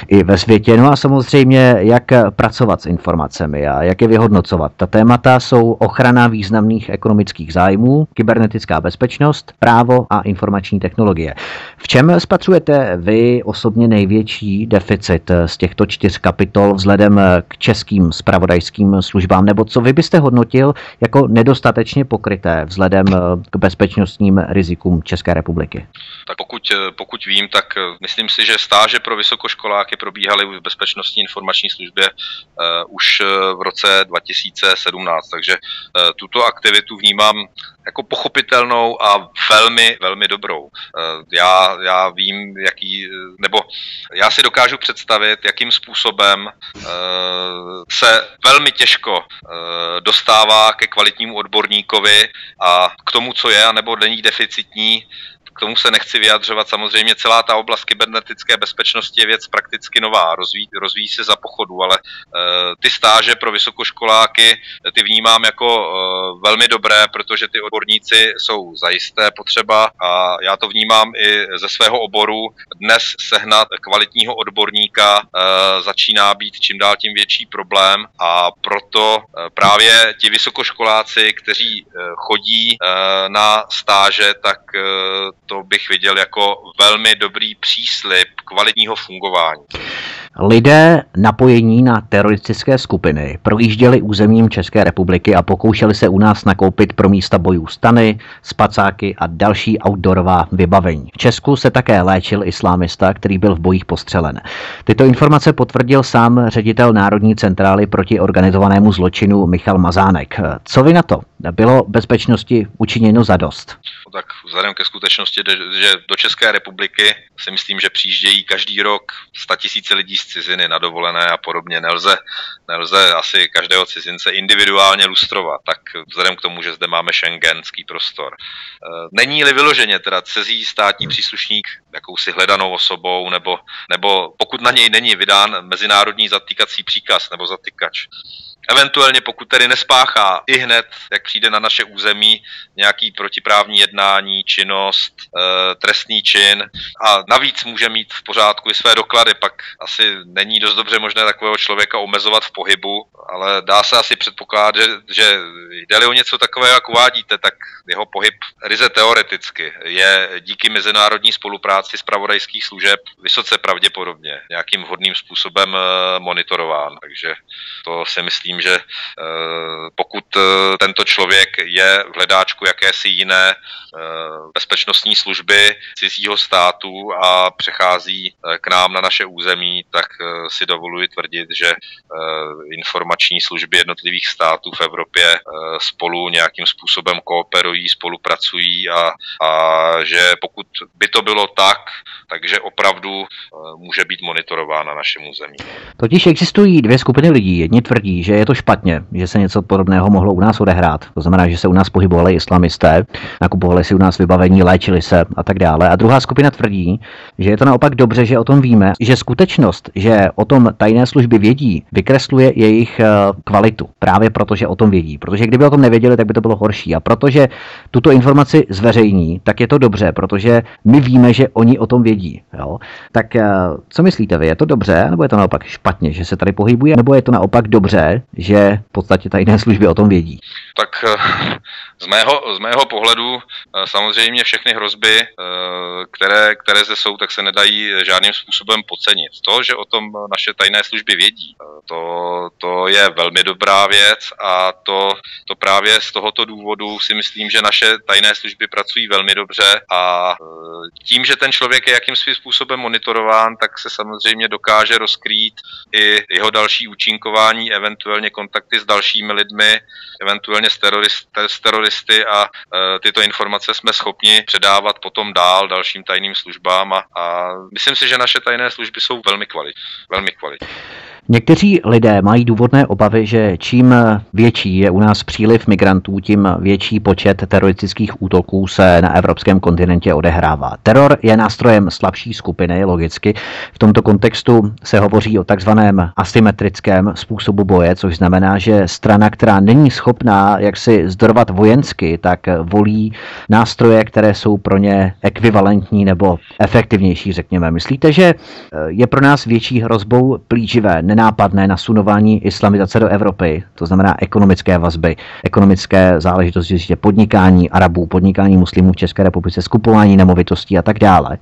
i ve světě. No a samozřejmě, jak pracovat s informacemi a jak je vyhodnocovat. Ta témata jsou ochrana významných ekonomických zájmů, kybernetická bezpečnost, právo a informační technologie. V čem spatřujete vy osobně největší deficit z těchto čtyř kapitol vzhledem k českým spravodajským službám, nebo co vy byste hodnotil jako nedostatečně pokryté vzhledem k bezpečnostním rizikům České republiky? Tak pokud, pokud vím, tak myslím si, že stáže pro vysokoškoláky probíhaly v bezpečnostní informační službě uh, už v roce 2017, takže tuto aktivitu vnímám jako pochopitelnou a velmi, velmi dobrou. Eh, já, já vím, jaký, nebo já si dokážu představit, jakým způsobem eh, se velmi těžko eh, dostává ke kvalitnímu odborníkovi a k tomu, co je, nebo není deficitní, k tomu se nechci vyjadřovat. Samozřejmě celá ta oblast kybernetické bezpečnosti je věc prakticky nová, rozvíjí, rozvíjí se za pochodu, ale uh, ty stáže pro vysokoškoláky ty vnímám jako uh, velmi dobré, protože ty odborníci jsou zajisté potřeba a já to vnímám i ze svého oboru. Dnes sehnat kvalitního odborníka uh, začíná být čím dál tím větší problém a proto právě ti vysokoškoláci, kteří chodí na stáže, tak to bych viděl jako velmi dobrý příslip kvalitního fungování. Lidé napojení na teroristické skupiny projížděli územím České republiky a pokoušeli se u nás nakoupit pro místa bojů stany, spacáky a další outdoorová vybavení. V Česku se také léčil islámista, který byl v bojích postřelen. Tyto informace potvrdil sám ředitel Národní centrály proti organizovanému zločinu Michal Mazánek. Co vy na to? Bylo bezpečnosti učiněno za dost? Tak vzhledem ke skutečnosti, že do České republiky si myslím, že přijíždějí každý rok tisíce lidí z ciziny na dovolené a podobně. Nelze, nelze asi každého cizince individuálně lustrovat, tak vzhledem k tomu, že zde máme šengenský prostor. E, není-li vyloženě teda cizí státní příslušník jakousi hledanou osobou, nebo, nebo pokud na něj není vydán mezinárodní zatýkací příkaz nebo zatykač, Eventuálně pokud tedy nespáchá i hned, jak přijde na naše území, nějaký protiprávní jednání, činnost, e, trestný čin a navíc může mít v pořádku i své doklady, pak asi není dost dobře možné takového člověka omezovat v pohybu, ale dá se asi předpokládat, že, že jde-li o něco takového, jak uvádíte, tak jeho pohyb ryze teoreticky je díky mezinárodní spolupráci pravodajských služeb vysoce pravděpodobně nějakým vhodným způsobem eh, monitorován. Takže to si myslím, že eh, pokud eh, tento člověk je v hledáčku jakési jiné bezpečnostní služby cizího státu a přechází k nám na naše území, tak si dovoluji tvrdit, že informační služby jednotlivých států v Evropě spolu nějakým způsobem kooperují, spolupracují a, a že pokud by to bylo tak, takže opravdu eh, může být monitorována naše území. Totiž existují dvě skupiny lidí. Jedni tvrdí, že je to špatně, že se něco podobného mohlo u nás odehrát. To znamená, že se u nás pohybovali islamisté, nakupovali si u nás vybavení, léčili se a tak dále. A druhá skupina tvrdí, že je to naopak dobře, že o tom víme, že skutečnost, že o tom tajné služby vědí, vykresluje jejich eh, kvalitu. Právě proto, že o tom vědí. Protože kdyby o tom nevěděli, tak by to bylo horší. A protože tuto informaci zveřejní, tak je to dobře, protože my víme, že oni o tom vědí. Jo? Tak eh, co myslíte vy? Je to dobře, nebo je to naopak špatně, že se tady pohybuje, nebo je to naopak dobře, že v podstatě tajné služby o tom vědí? Tak eh, z mého, z mého pohledu eh, samozřejmě všechny hrozby, které, které zde jsou, tak se nedají žádným způsobem podcenit. To, že o tom naše tajné služby vědí, to, to je velmi dobrá věc a to, to právě z tohoto důvodu si myslím, že naše tajné služby pracují velmi dobře a tím, že ten člověk je jakým svým způsobem monitorován, tak se samozřejmě dokáže rozkrýt i jeho další účinkování, eventuálně kontakty s dalšími lidmi, eventuálně s, terorist, s teroristy a tyto informace jsme schopni předávat potom dál dalším tajným službám a, a myslím si, že naše tajné služby jsou velmi kvalitní. Velmi kvalitní. Někteří lidé mají důvodné obavy, že čím větší je u nás příliv migrantů, tím větší počet teroristických útoků se na evropském kontinentě odehrává. Teror je nástrojem slabší skupiny, logicky. V tomto kontextu se hovoří o takzvaném asymetrickém způsobu boje, což znamená, že strana, která není schopná jak si zdorovat vojensky, tak volí nástroje, které jsou pro ně ekvivalentní nebo efektivnější, řekněme. Myslíte, že je pro nás větší hrozbou plíživé nenápadné nasunování islamizace do Evropy, to znamená ekonomické vazby, ekonomické záležitosti, podnikání Arabů, podnikání muslimů v České republice, skupování nemovitostí a tak dále.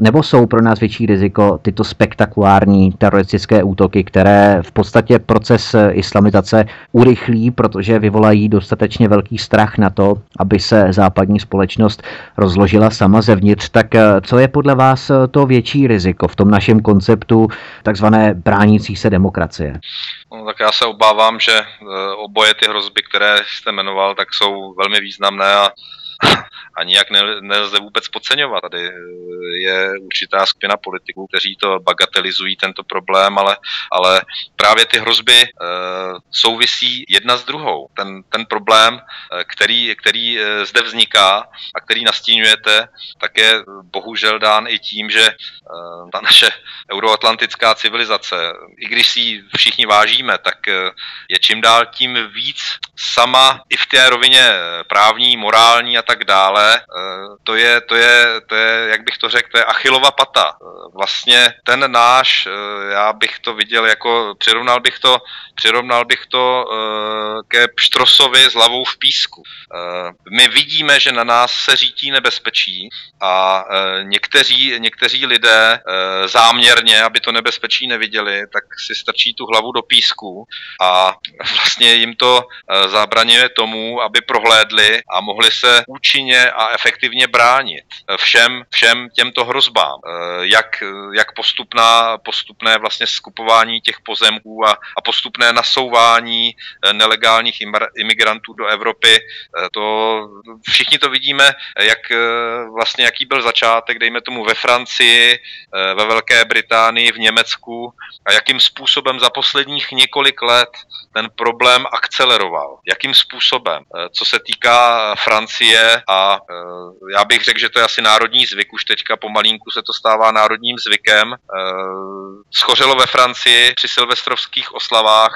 Nebo jsou pro nás větší riziko tyto spektakulární teroristické útoky, které v podstatě proces islamizace urychlí, protože vyvolají dostatečně velký strach na to, aby se západní společnost rozložila sama zevnitř. Tak eh, co je podle vás to větší riziko v tom našem konceptu takzvané bránící se demokracie? No, tak já se obávám, že eh, oboje ty hrozby, které jste jmenoval, tak jsou velmi významné a a nijak nelze vůbec podceňovat. Tady eh, je určitá skupina politiků, kteří to bagatelizují tento problém, ale, ale právě ty hrozby e, souvisí jedna s druhou. Ten, ten problém, eh, který, který zde vzniká a který nastínujete, tak je bohužel dán i tím, že e, ta naše euroatlantická civilizace, i když si ji všichni vážíme, tak je čím dál tím víc sama i v té rovině právní, morální a tak dále, eh, to je, to je, to je, jak bych to řekl, to je achilova pata. Eh, vlastně ten náš, eh, já bych to viděl jako, přirovnal bych to, přirovnal bych to ke pštrosovi s hlavou v písku. My vidíme, že na nás se řítí nebezpečí a někteří, někteří lidé záměrně, aby to nebezpečí neviděli, tak si strčí tu hlavu do písku a vlastně jim to zabraňuje tomu, aby prohlédli a mohli se účinně a efektivně bránit všem, všem těmto hrozbám. Eh, jak, jak postupná, postupné vlastně skupování těch pozemků a, a postupné nasouvání eh, nelegálních imigrantů do Evropy, eh, to všichni to vidíme, jak vlastně jaký byl začátek, dejme tomu ve Francii, ve Velké Británii, v Německu a jakým způsobem za posledních několik let ten problém akceleroval. Jakým způsobem? Co se týká Francie a Eh, já bych řekl, že to je asi národní zvyk, už teďka pomalinku se to stává národním zvykem. Eh, schořelo ve Francii při silvestrovských oslavách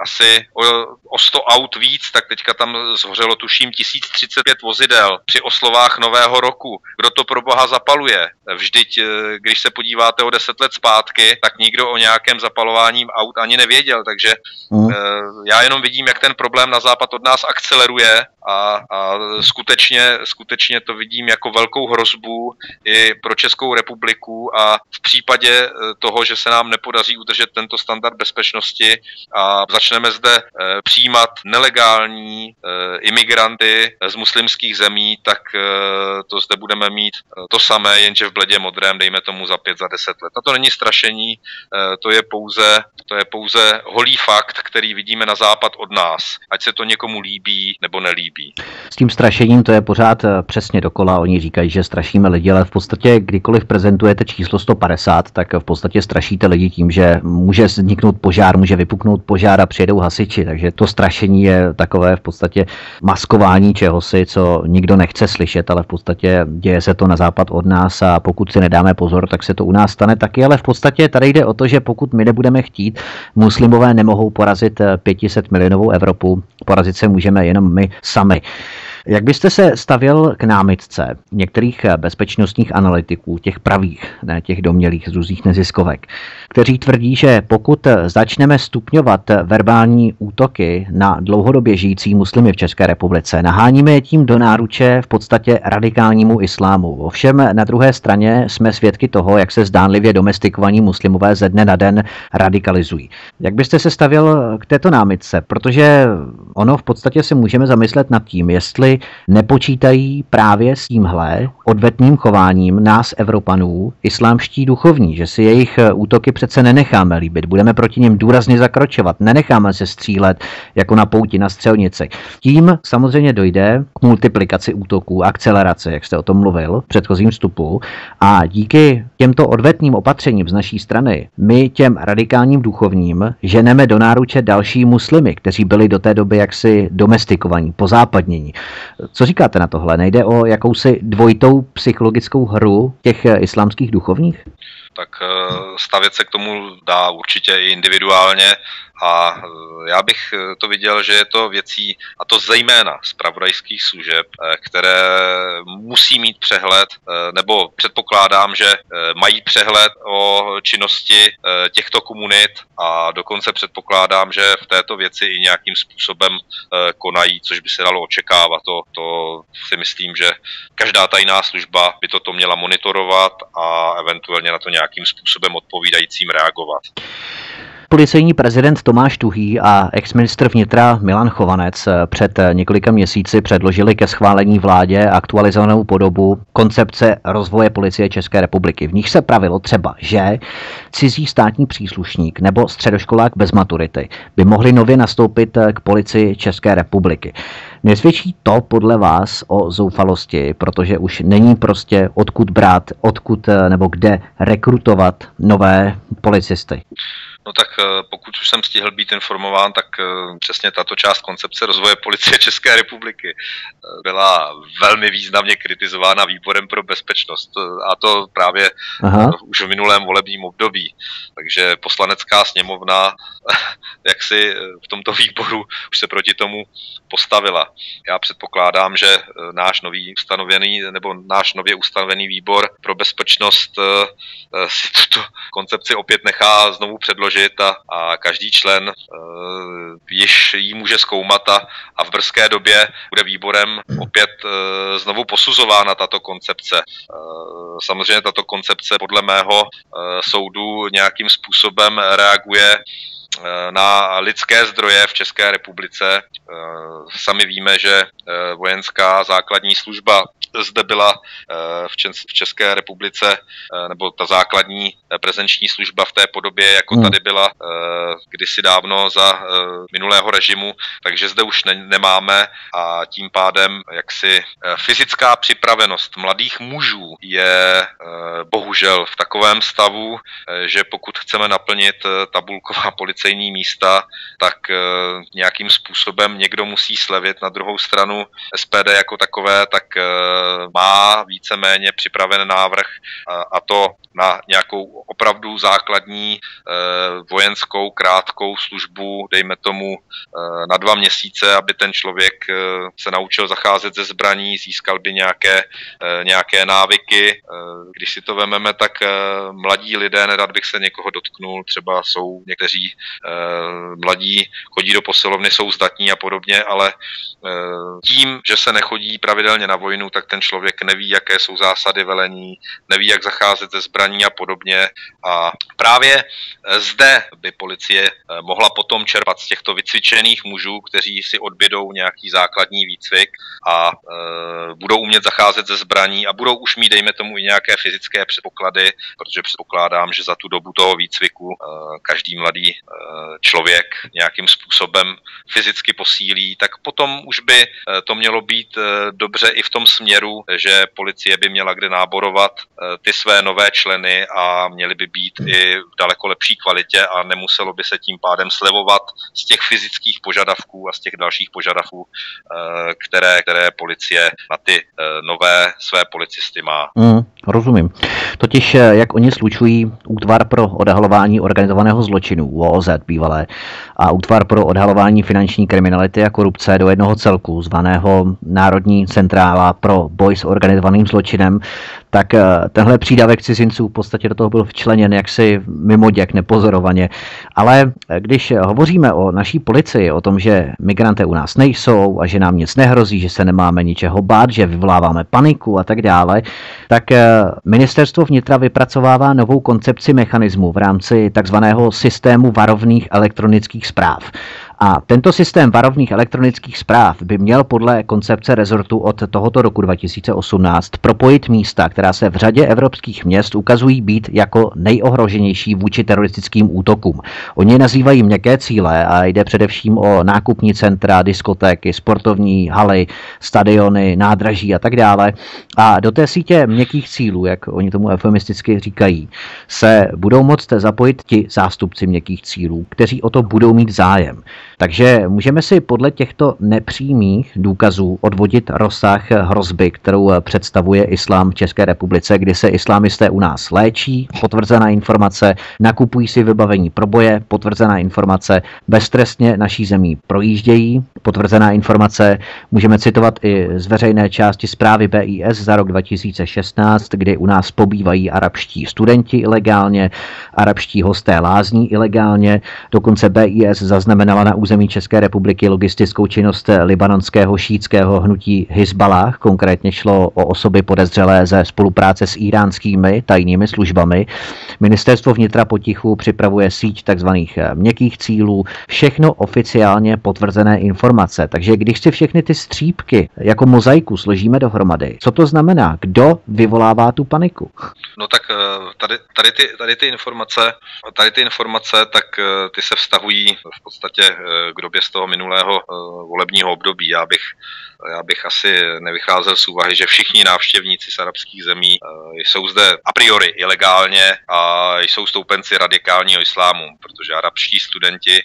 asi o, o 100 aut víc, tak teďka tam zhořelo tuším 1035 vozidel při oslovách Nového roku. Kdo to pro boha zapaluje? Vždyť, eh, když se podíváte o 10 let zpátky, tak nikdo o nějakém zapalování aut ani nevěděl, takže mm. já jenom vidím, jak ten problém na západ od nás akceleruje a, a skutečně, skutečně to vidím jako velkou hrozbu i pro Českou republiku a v případě eh, toho, že se nám nepodaří udržet tento standard bezpečnosti a začneme zde eh, přijímat nelegální eh, imigranty z muslimských zemí, tak to zde budeme mít to samé, jenže v bledě modrém, dejme tomu za pět, za deset let. A to není strašení, to je pouze, to je pouze holý fakt, který vidíme na západ od nás. Ať se to někomu líbí nebo nelíbí líbí. S tím strašením to je pořád eh, přesně dokola. Oni říkají, že strašíme lidi, ale v podstatě kdykoliv prezentujete číslo 150, tak v podstatě strašíte lidi tím, že může vzniknout požár, může vypuknout požár a přijedou hasiči. Takže to strašení je takové v podstatě maskování čehosi, co nikdo nechce slyšet, ale v podstatě děje se to na západ od nás a pokud si nedáme pozor, tak se to u nás stane taky. Ale v podstatě tady jde o to, že pokud my nebudeme chtít, muslimové nemohou porazit 500 eh, milionovou Evropu, porazit se můžeme jenom my sami. Jak byste se stavěl k námitce některých bezpečnostních analytiků, těch pravých, ne těch domělých z různých neziskovek, kteří tvrdí, že pokud začneme stupňovat verbální útoky na dlouhodobě žijící muslimy v České republice, naháníme je tím do náruče v podstatě radikálnímu islámu. Ovšem na druhé straně jsme svědky toho, jak se zdánlivě domestikovaní muslimové ze dne na den radikalizují. Jak byste se stavěl k této námitce? Protože ono v podstatě se můžeme zamyslet nad tím, jestli nepočítají právě s tímhle odvetným chováním nás, Evropanů, islámští duchovní, že si jejich útoky přece nenecháme líbit, budeme proti nim důrazně zakročovat, nenecháme se střílet jako na pouti na střelnici. Tím samozřejmě dojde k multiplikaci útoků, akceleraci, jak jste o tom mluvil v předchozím vstupu. A díky těmto odvetným opatřením z naší strany my těm radikálním duchovním ženeme do náruče další muslimy, kteří byli do té doby jaksi domestikovaní, pozápadnění. Co říkáte na tohle? Nejde o jakousi dvojitou psychologickou hru těch islámských duchovních? Tak eh, stavět se k tomu dá určitě i individuálně a eh, já bych eh, to viděl, že je to věcí, a to zejména z pravodajských služeb, které musí mít přehled, nebo předpokládám, že mají přehled o činnosti těchto komunit a dokonce předpokládám, že v této věci i nějakým způsobem konají, což by se dalo očekávat. To, to si myslím, že každá tajná služba by toto měla monitorovat a eventuálně na to nějak nějakým způsobem odpovídajícím reagovat. Policejní prezident Tomáš Tuhý a exministr vnitra Milan Chovanec před několika měsíci předložili ke schválení vládě aktualizovanou podobu koncepce rozvoje policie České republiky. V nich se pravilo třeba, že cizí státní příslušník nebo středoškolák bez maturity by mohli nově nastoupit k policii České republiky. Nesvědčí to podle vás o zoufalosti, protože už není prostě odkud brát, odkud nebo kde rekrutovat nové policisty? No tak eh, pokud už jsem stihl být informován, tak eh, přesně tato část koncepce rozvoje policie České republiky eh, byla velmi významně kritizována výborem pro bezpečnost a to právě Aha. už v minulém volebním období. Takže poslanecká sněmovna jak si v tomto výboru už se proti tomu postavila. Já předpokládám, že náš nový ustanovený nebo náš nově ustanovený výbor pro bezpečnost si tuto koncepci opět nechá znovu předložit předložit a, a každý člen uh, již ji může zkoumat a, a v brzké době bude výborem opět uh, znovu posuzována tato koncepce. Uh, samozřejmě tato koncepce podle mého uh, soudu nějakým způsobem reaguje na lidské zdroje v České republice. Sami víme, že vojenská základní služba zde byla v České republice, nebo ta základní prezenční služba v té podobě, jako hmm. tady byla kdysi dávno za minulého režimu, takže zde už ne- nemáme a tím pádem jaksi fyzická připravenost mladých mužů je bohužel v takovém stavu, že pokud chceme naplnit tabulková policejní místa, tak nějakým způsobem někdo musí slevit. Na druhou stranu SPD jako takové, tak má víceméně připraven návrh a to na nějakou opravdu základní vojenskou krátkou službu, dejme tomu na dva měsíce, aby ten člověk se naučil zacházet ze zbraní, získal by nějaké, nějaké návyky. Když si to vememe, tak mladí lidé, nerad bych se někoho dotknul, třeba jsou někteří mladí, chodí do posilovny, jsou zdatní a podobně, ale tím, že se nechodí pravidelně na vojnu, tak ten člověk neví, jaké jsou zásady velení, neví, jak zacházet ze zbraní a podobně. A právě zde by policie mohla potom čerpat z těchto vycvičených mužů, kteří si odbydou nějaký základní výcvik a budou umět zacházet ze zbraní a budou už mít, dejme tomu, i nějaké fyzické předpoklady, protože předpokládám, že za tu dobu toho výcviku každý mladý člověk nějakým způsobem fyzicky posílí, tak potom už by to mělo být dobře i v tom směru, že policie by měla kde náborovat ty své nové členy a měly by být i v daleko lepší kvalitě a nemuselo by se tím pádem slevovat z těch fyzických požadavků a z těch dalších požadavků, které, které policie na ty nové své policisty má. Mm, rozumím. Totiž, jak oni slučují útvar pro odhalování organizovaného zločinu, Bývalé, a útvar pro odhalování finanční kriminality a korupce do jednoho celku, zvaného Národní centrála pro boj s organizovaným zločinem, tak eh, tenhle přídavek cizinců v podstatě do toho byl včleněn jaksi mimo děk, nepozorovaně. Ale eh, když hovoříme o naší policii, o tom, že migranty u nás nejsou a že nám nic nehrozí, že se nemáme ničeho bát, že vyvoláváme paniku a tak dále, tak eh, ministerstvo vnitra vypracovává novou koncepci mechanismu v rámci takzvaného systému varovných elektronických zpráv. A tento systém varovných elektronických zpráv by měl podle koncepce rezortu od tohoto roku 2018 propojit místa, která se v řadě evropských měst ukazují být jako nejohroženější vůči teroristickým útokům. Oni nazývají měkké cíle a jde především o nákupní centra, diskotéky, sportovní haly, stadiony, nádraží a tak dále. A do té sítě měkkých cílů, jak oni tomu eufemisticky říkají, se budou moct zapojit ti zástupci měkkých cílů, kteří o to budou mít zájem. Takže můžeme si podle těchto nepřímých důkazů odvodit rozsah hrozby, kterou představuje islám v České republice, kdy se islámisté u nás léčí, potvrzená informace, nakupují si vybavení pro boje, potvrzená informace, beztrestně naší zemí projíždějí, potvrzená informace, můžeme citovat i z veřejné části zprávy BIS za rok 2016, kdy u nás pobývají arabští studenti ilegálně, arabští hosté lázní ilegálně, dokonce BIS zaznamenala na území České republiky logistickou činnost libanonského šítského hnutí Hezbalah. Konkrétně šlo o osoby podezřelé ze spolupráce s iránskými tajnými službami. Ministerstvo vnitra potichu připravuje síť tzv. měkkých cílů, všechno oficiálně potvrzené informace. Takže když si všechny ty střípky jako mozaiku složíme dohromady, co to znamená? Kdo vyvolává tu paniku? No tak eh, tady, tady, ty, tady ty informace, tady ty informace, tak eh, ty se vztahují v podstatě Eh, k době z toho minulého eh, volebního období. Já bych, já bych asi nevycházel z úvahy, že všichni návštěvníci z arabských zemí eh, jsou zde a priori ilegálně a jsou stoupenci radikálního islámu, protože arabští studenti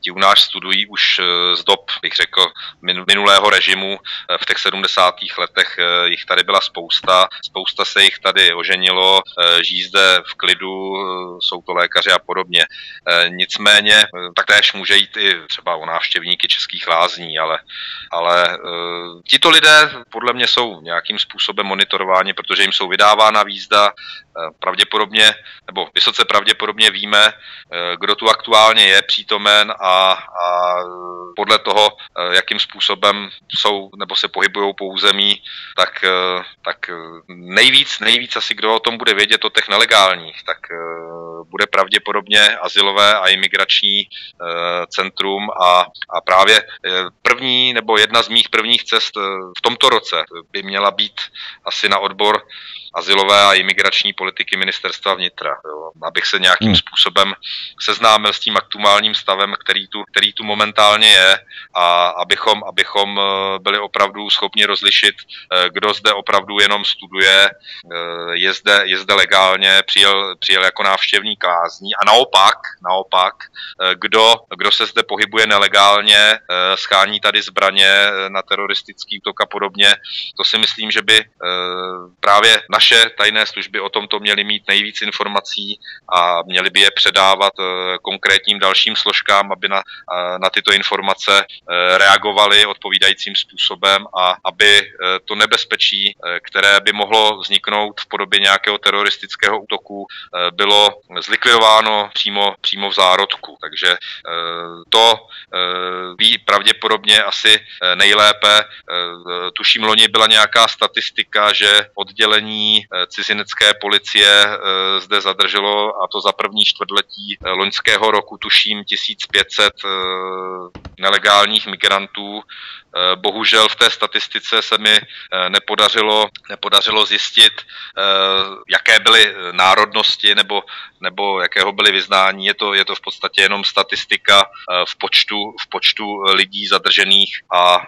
ti u nás studují už z dob, bych řekl, minulého režimu. V těch 70. letech jich tady byla spousta, spousta se jich tady oženilo, žijí zde v klidu, jsou to lékaři a podobně. Nicméně taktéž může jít i třeba o návštěvníky českých lázní, ale, ale tito lidé podle mě jsou nějakým způsobem monitorováni, protože jim jsou vydávána výzda, pravděpodobně, nebo vysoce pravděpodobně víme, uh, kdo tu aktuálně je přítomen a, a podle toho, uh, jakým způsobem jsou nebo se pohybují po území, tak, tak nejvíc, nejvíc asi kdo o tom bude vědět o těch nelegálních, tak bude pravděpodobně asilové a imigrační centrum a, a právě eh, první nebo jedna z mých prvních cest eh, v tomto roce by měla být asi na odbor asilové a imigrační politiky ministerstva vnitra, jo, abych se nějakým hmm. způsobem seznámil s tím aktuálním stavem, který tu, který tu momentálně je a abychom, abychom eh, byli opravdu schopni rozlišit, kdo zde opravdu jenom studuje, je zde, je zde legálně, přijel, přijel jako návštěvník lázní a naopak, naopak, kdo, kdo se zde pohybuje nelegálně, eh, schání tady zbraně eh, na teroristický útok a podobně. To si myslím, že by eh, právě naše tajné služby o tomto měly mít nejvíc informací a měly by je předávat konkrétním dalším složkám, aby na, na tyto informace reagovali odpovídajícím způsobem a aby to nebezpečí, které by mohlo vzniknout v podobě nějakého teroristického útoku, bylo zlikvidováno přímo, přímo v zárodku. Takže to eh, ví pravděpodobně asi eh, nejlépe. Eh, tuším, loni byla nějaká statistika, že oddělení cizinecké policie zde zadrželo, a to za první čtvrtletí loňského roku, tuším 1500 nelegálních migrantů. Eh, bohužel v té statistice se mi eh, nepodařilo, nepodařilo zjistit, eh, jaké byly národnosti nebo, nebo jakého byly vyznání. Je to, je to v podstatě jenom statistika v počtu, v počtu lidí zadržených a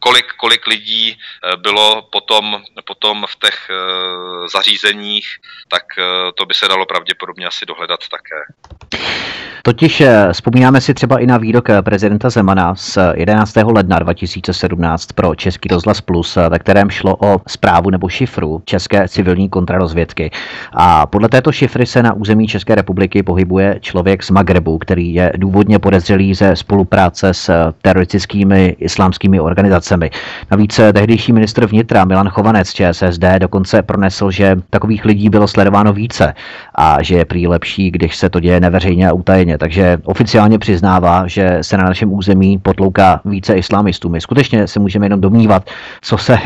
kolik, kolik lidí bylo potom, potom v těch zařízeních, tak to by se dalo pravděpodobně asi dohledat také. Totiž vzpomínáme si třeba i na výrok prezidenta Zemana z 11. ledna 2017 pro Český rozhlas Plus, ve kterém šlo o zprávu nebo šifru České civilní kontrarozvědky. A podle této šifry se na území České republiky pohybuje člověk z Magrebu, který je důvodně podezřelý ze spolupráce s teroristickými islámskými organizacemi. Navíc tehdejší ministr vnitra Milan Chovanec ČSSD dokonce pronesl, že takových lidí bylo sledováno více a že je prý lepší, když se to děje neveřejně a utajeně. Takže oficiálně přiznává, že se na našem území potlouká více islámistů. My skutečně se můžeme jenom domnívat, co se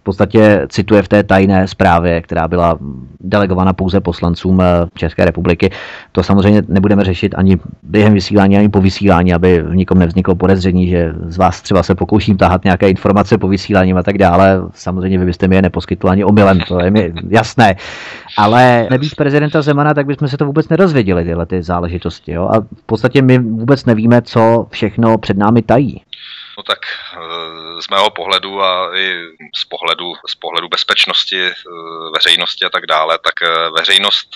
v podstatě cituje v té tajné zprávě, která byla delegována pouze poslancům eh, České republiky. To samozřejmě nebudeme řešit ani během vysílání, ani po vysílání, aby v nikom nevzniklo podezření, že z vás třeba se pokouším tahat nějaké informace po vysílání a tak dále. Samozřejmě vy byste mi je neposkytl ani omylem, to je mi jasné. Ale nebýt prezidenta Zemana, tak bychom se to vůbec nerozvěděli, tyhle ty záležitosti. Jo? A v podstatě my vůbec nevíme, co všechno před námi tají. No tak eh, z mého pohledu a i z pohledu, z pohledu bezpečnosti eh, veřejnosti a tak dále, tak eh, veřejnost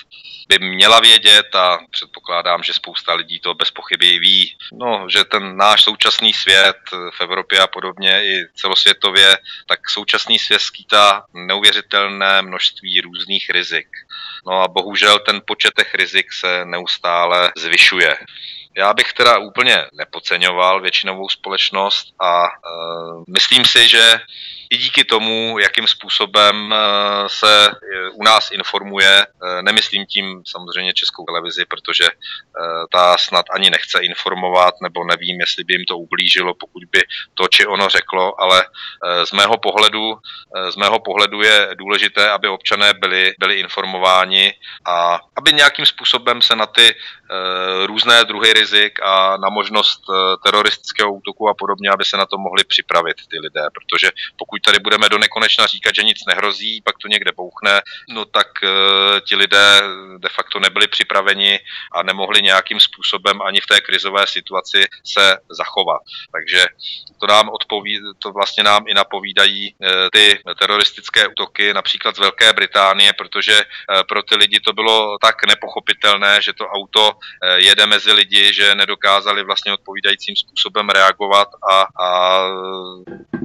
by měla vědět a předpokládám, že spousta lidí to bez pochyby ví, no, že ten náš současný svět v Evropě a podobně i celosvětově, tak současný svět skýtá neuvěřitelné množství různých rizik. No a bohužel ten počet těch rizik se neustále zvyšuje. Já bych teda úplně nepodceňoval většinovou společnost a uh, myslím si, že i díky tomu, jakým způsobem eh, se eh, u nás informuje, nemyslím tím samozřejmě českou televizi, protože ta snad ani nechce informovat, nebo nevím, jestli by jim to ublížilo, pokud by to či ono řeklo, ale z mého pohledu, z mého pohledu je důležité, aby občané byli, byli informováni a aby nějakým způsobem se na ty různé druhy rizik a na možnost eh, teroristického útoku a podobně, aby se na to mohli připravit ty lidé, protože pokud tady budeme do nekonečna říkat, že nic nehrozí, pak to někde bouchne, no tak uh, ti lidé de facto nebyli připraveni a nemohli nějakým způsobem ani v té krizové situaci se zachovat. Takže to nám odpoví, to vlastně nám i napovídají uh, ty teroristické útoky například z Velké Británie, protože uh, pro ty lidi to bylo tak nepochopitelné, že to auto jede mezi lidi, že nedokázali vlastně odpovídajícím způsobem reagovat a, a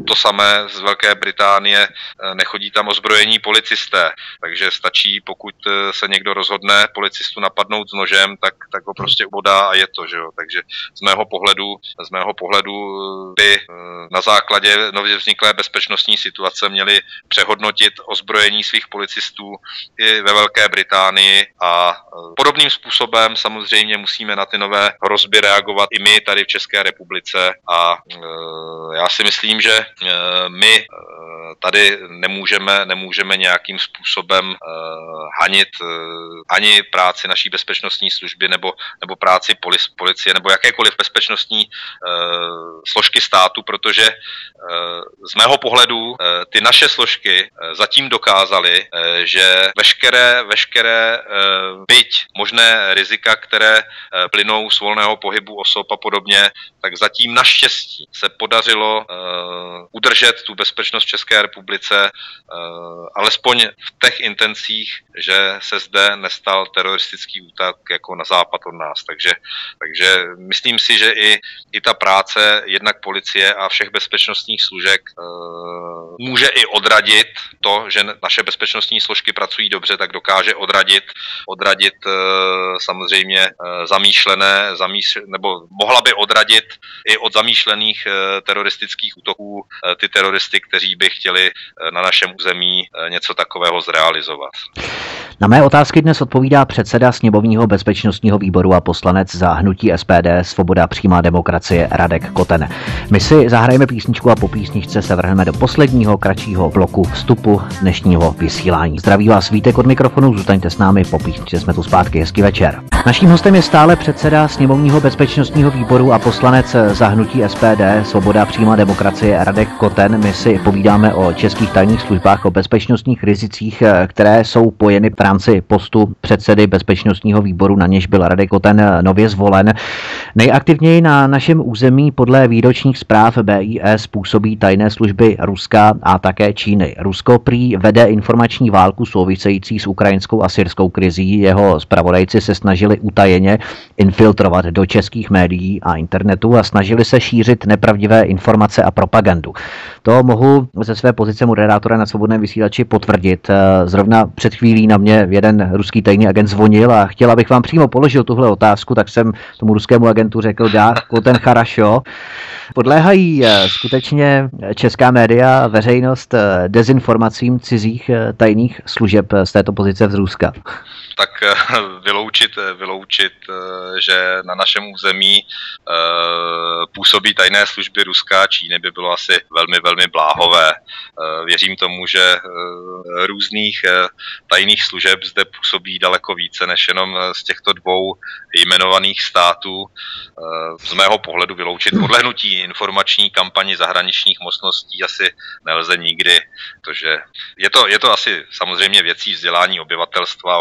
to samé z Velké Británie, eh, nechodí tam ozbrojení policisté, takže stačí, pokud eh, se někdo rozhodne policistu napadnout s nožem, tak, tak ho prostě ubodá a je to, že jo. Takže z mého pohledu, z mého pohledu eh, by na základě nově vzniklé bezpečnostní situace měli přehodnotit ozbrojení svých policistů i ve Velké Británii a podobným způsobem samozřejmě musíme na ty nové hrozby reagovat i my tady v České republice a já si myslím, že my tady nemůžeme, nemůžeme nějakým způsobem eh, hanit ani práci naší bezpečnostní služby nebo, nebo práci policie nebo jakékoliv bezpečnostní složky státu, protože z mého pohledu ty naše složky zatím dokázaly, že veškeré, veškeré byť možné rizika, které plynou z volného pohybu osob a podobně, tak zatím naštěstí se podařilo udržet tu bezpečnost v České republice, uh, alespoň v těch intencích, že se zde nestal teroristický útok jako na západ od nás. Takže, takže myslím si, že i, i ta práce jednak policie a všech bezpečnostních služek uh, může i odradit to, že naše bezpečnostní složky pracují dobře, tak dokáže odradit, odradit uh, samozřejmě zamýšlené, zamýš, nebo mohla by odradit i od zamýšlených teroristických útoků ty teroristy, kteří by chtěli eh, na našem území eh, něco takového zrealizovat. Na mé otázky dnes odpovídá předseda sněmovního bezpečnostního výboru a poslanec za hnutí SPD Svoboda přímá demokracie Radek Koten. My si zahrajeme písničku a po písničce se vrhneme do posledního kratšího bloku vstupu dnešního vysílání. Zdraví vás Vítek od mikrofonu, zůstaňte s námi, po písničce jsme tu zpátky, hezký večer. Naším hostem je stále předseda sněmovního bezpečnostního výboru a poslanec za hnutí SPD Svoboda přímá demokracie Radek Koten. My si povídáme o českých tajných službách, o bezpečnostních rizicích, které jsou pojeny v rámci postu předsedy bezpečnostního výboru, na něž byl Radek Koten nově zvolen. Nejaktivněji na našem území podle výročních zpráv BIS působí tajné služby Ruska a také Číny. Rusko prý vede informační válku související s ukrajinskou a syrskou krizí. Jeho zpravodajci se snažili utajeně infiltrovat do českých médií a internetu a snažili se šířit nepravdivé informace a propagandu. To mohu ze své pozice moderátora na svobodném vysílači potvrdit. Zrovna před chvílí na mě jeden ruský tajný agent zvonil a chtěl, abych vám přímo položil tuhle otázku, tak jsem tomu ruskému agentu řekl, dá ten charašo. Podléhají eh, skutečně česká média, veřejnost eh, dezinformacím cizích eh, tajných služeb z této pozice z Ruska? Tak vyloučit, vyloučit, že na našem území působí tajné služby Ruska a Číny by bylo asi velmi, velmi bláhové. Věřím tomu, že různých tajných služeb zde působí daleko více než jenom z těchto dvou jmenovaných států. Z mého pohledu vyloučit podlehnutí informační kampani zahraničních mocností asi nelze nikdy, protože je to, je to asi samozřejmě věcí vzdělání obyvatelstva a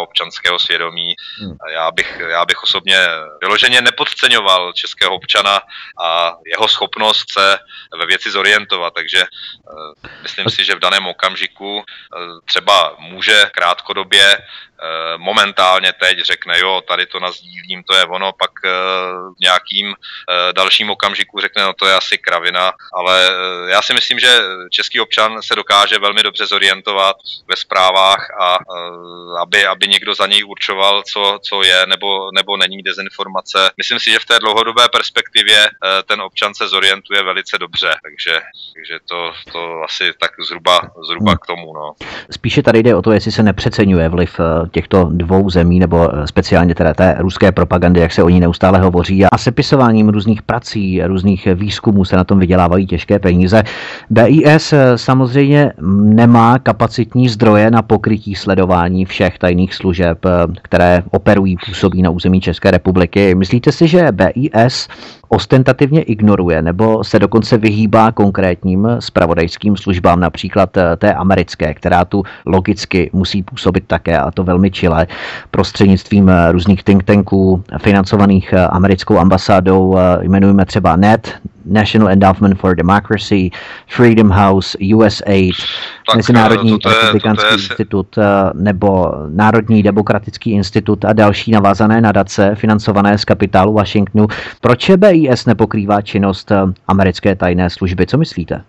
občanského svědomí. Hmm. Já bych, já bych osobně vyloženě nepodceňoval českého občana a jeho schopnost se ve věci zorientovat, takže uh, myslím si, že v daném okamžiku uh, třeba může krátkodobě Eh, momentálně teď řekne, jo, tady to nazdílím, to je ono, pak eh, v nějakým eh, dalším okamžiku řekne, no to je asi kravina, ale já si myslím, že český občan se dokáže velmi dobře zorientovat ve zprávách a aby, aby někdo za něj určoval, co, co je nebo, nebo není dezinformace. Myslím si, že v té dlouhodobé perspektivě ten občan se zorientuje velice dobře, takže, takže to, to asi tak zhruba, zhruba k tomu. No. Spíše tady jde o to, jestli se nepřeceňuje vliv těchto dvou zemí, nebo eh, speciálně teda té ruské propagandy, jak se o ní neustále hovoří. A sepisováním různých prací, různých výzkumů se na tom vydělávají těžké peníze. BIS eh, samozřejmě nemá kapacitní zdroje na pokrytí sledování všech tajných služeb, eh, které operují, působí na území České republiky. Myslíte si, že BIS ostentativně ignoruje nebo se dokonce vyhýbá konkrétním spravodajským službám, například eh, té americké, která tu logicky musí působit také a to velmi čile prostřednictvím eh, různých think tanků financovaných eh, americkou ambasádou, jmenujeme třeba NET, National Endowment for Democracy, Freedom House, USAID, tak, Mezinárodní to je, republikánský to je, institut nebo Národní demokratický institut a další navázané nadace financované z kapitálu Washingtonu. Proč BIS nepokrývá činnost americké tajné služby? Co myslíte?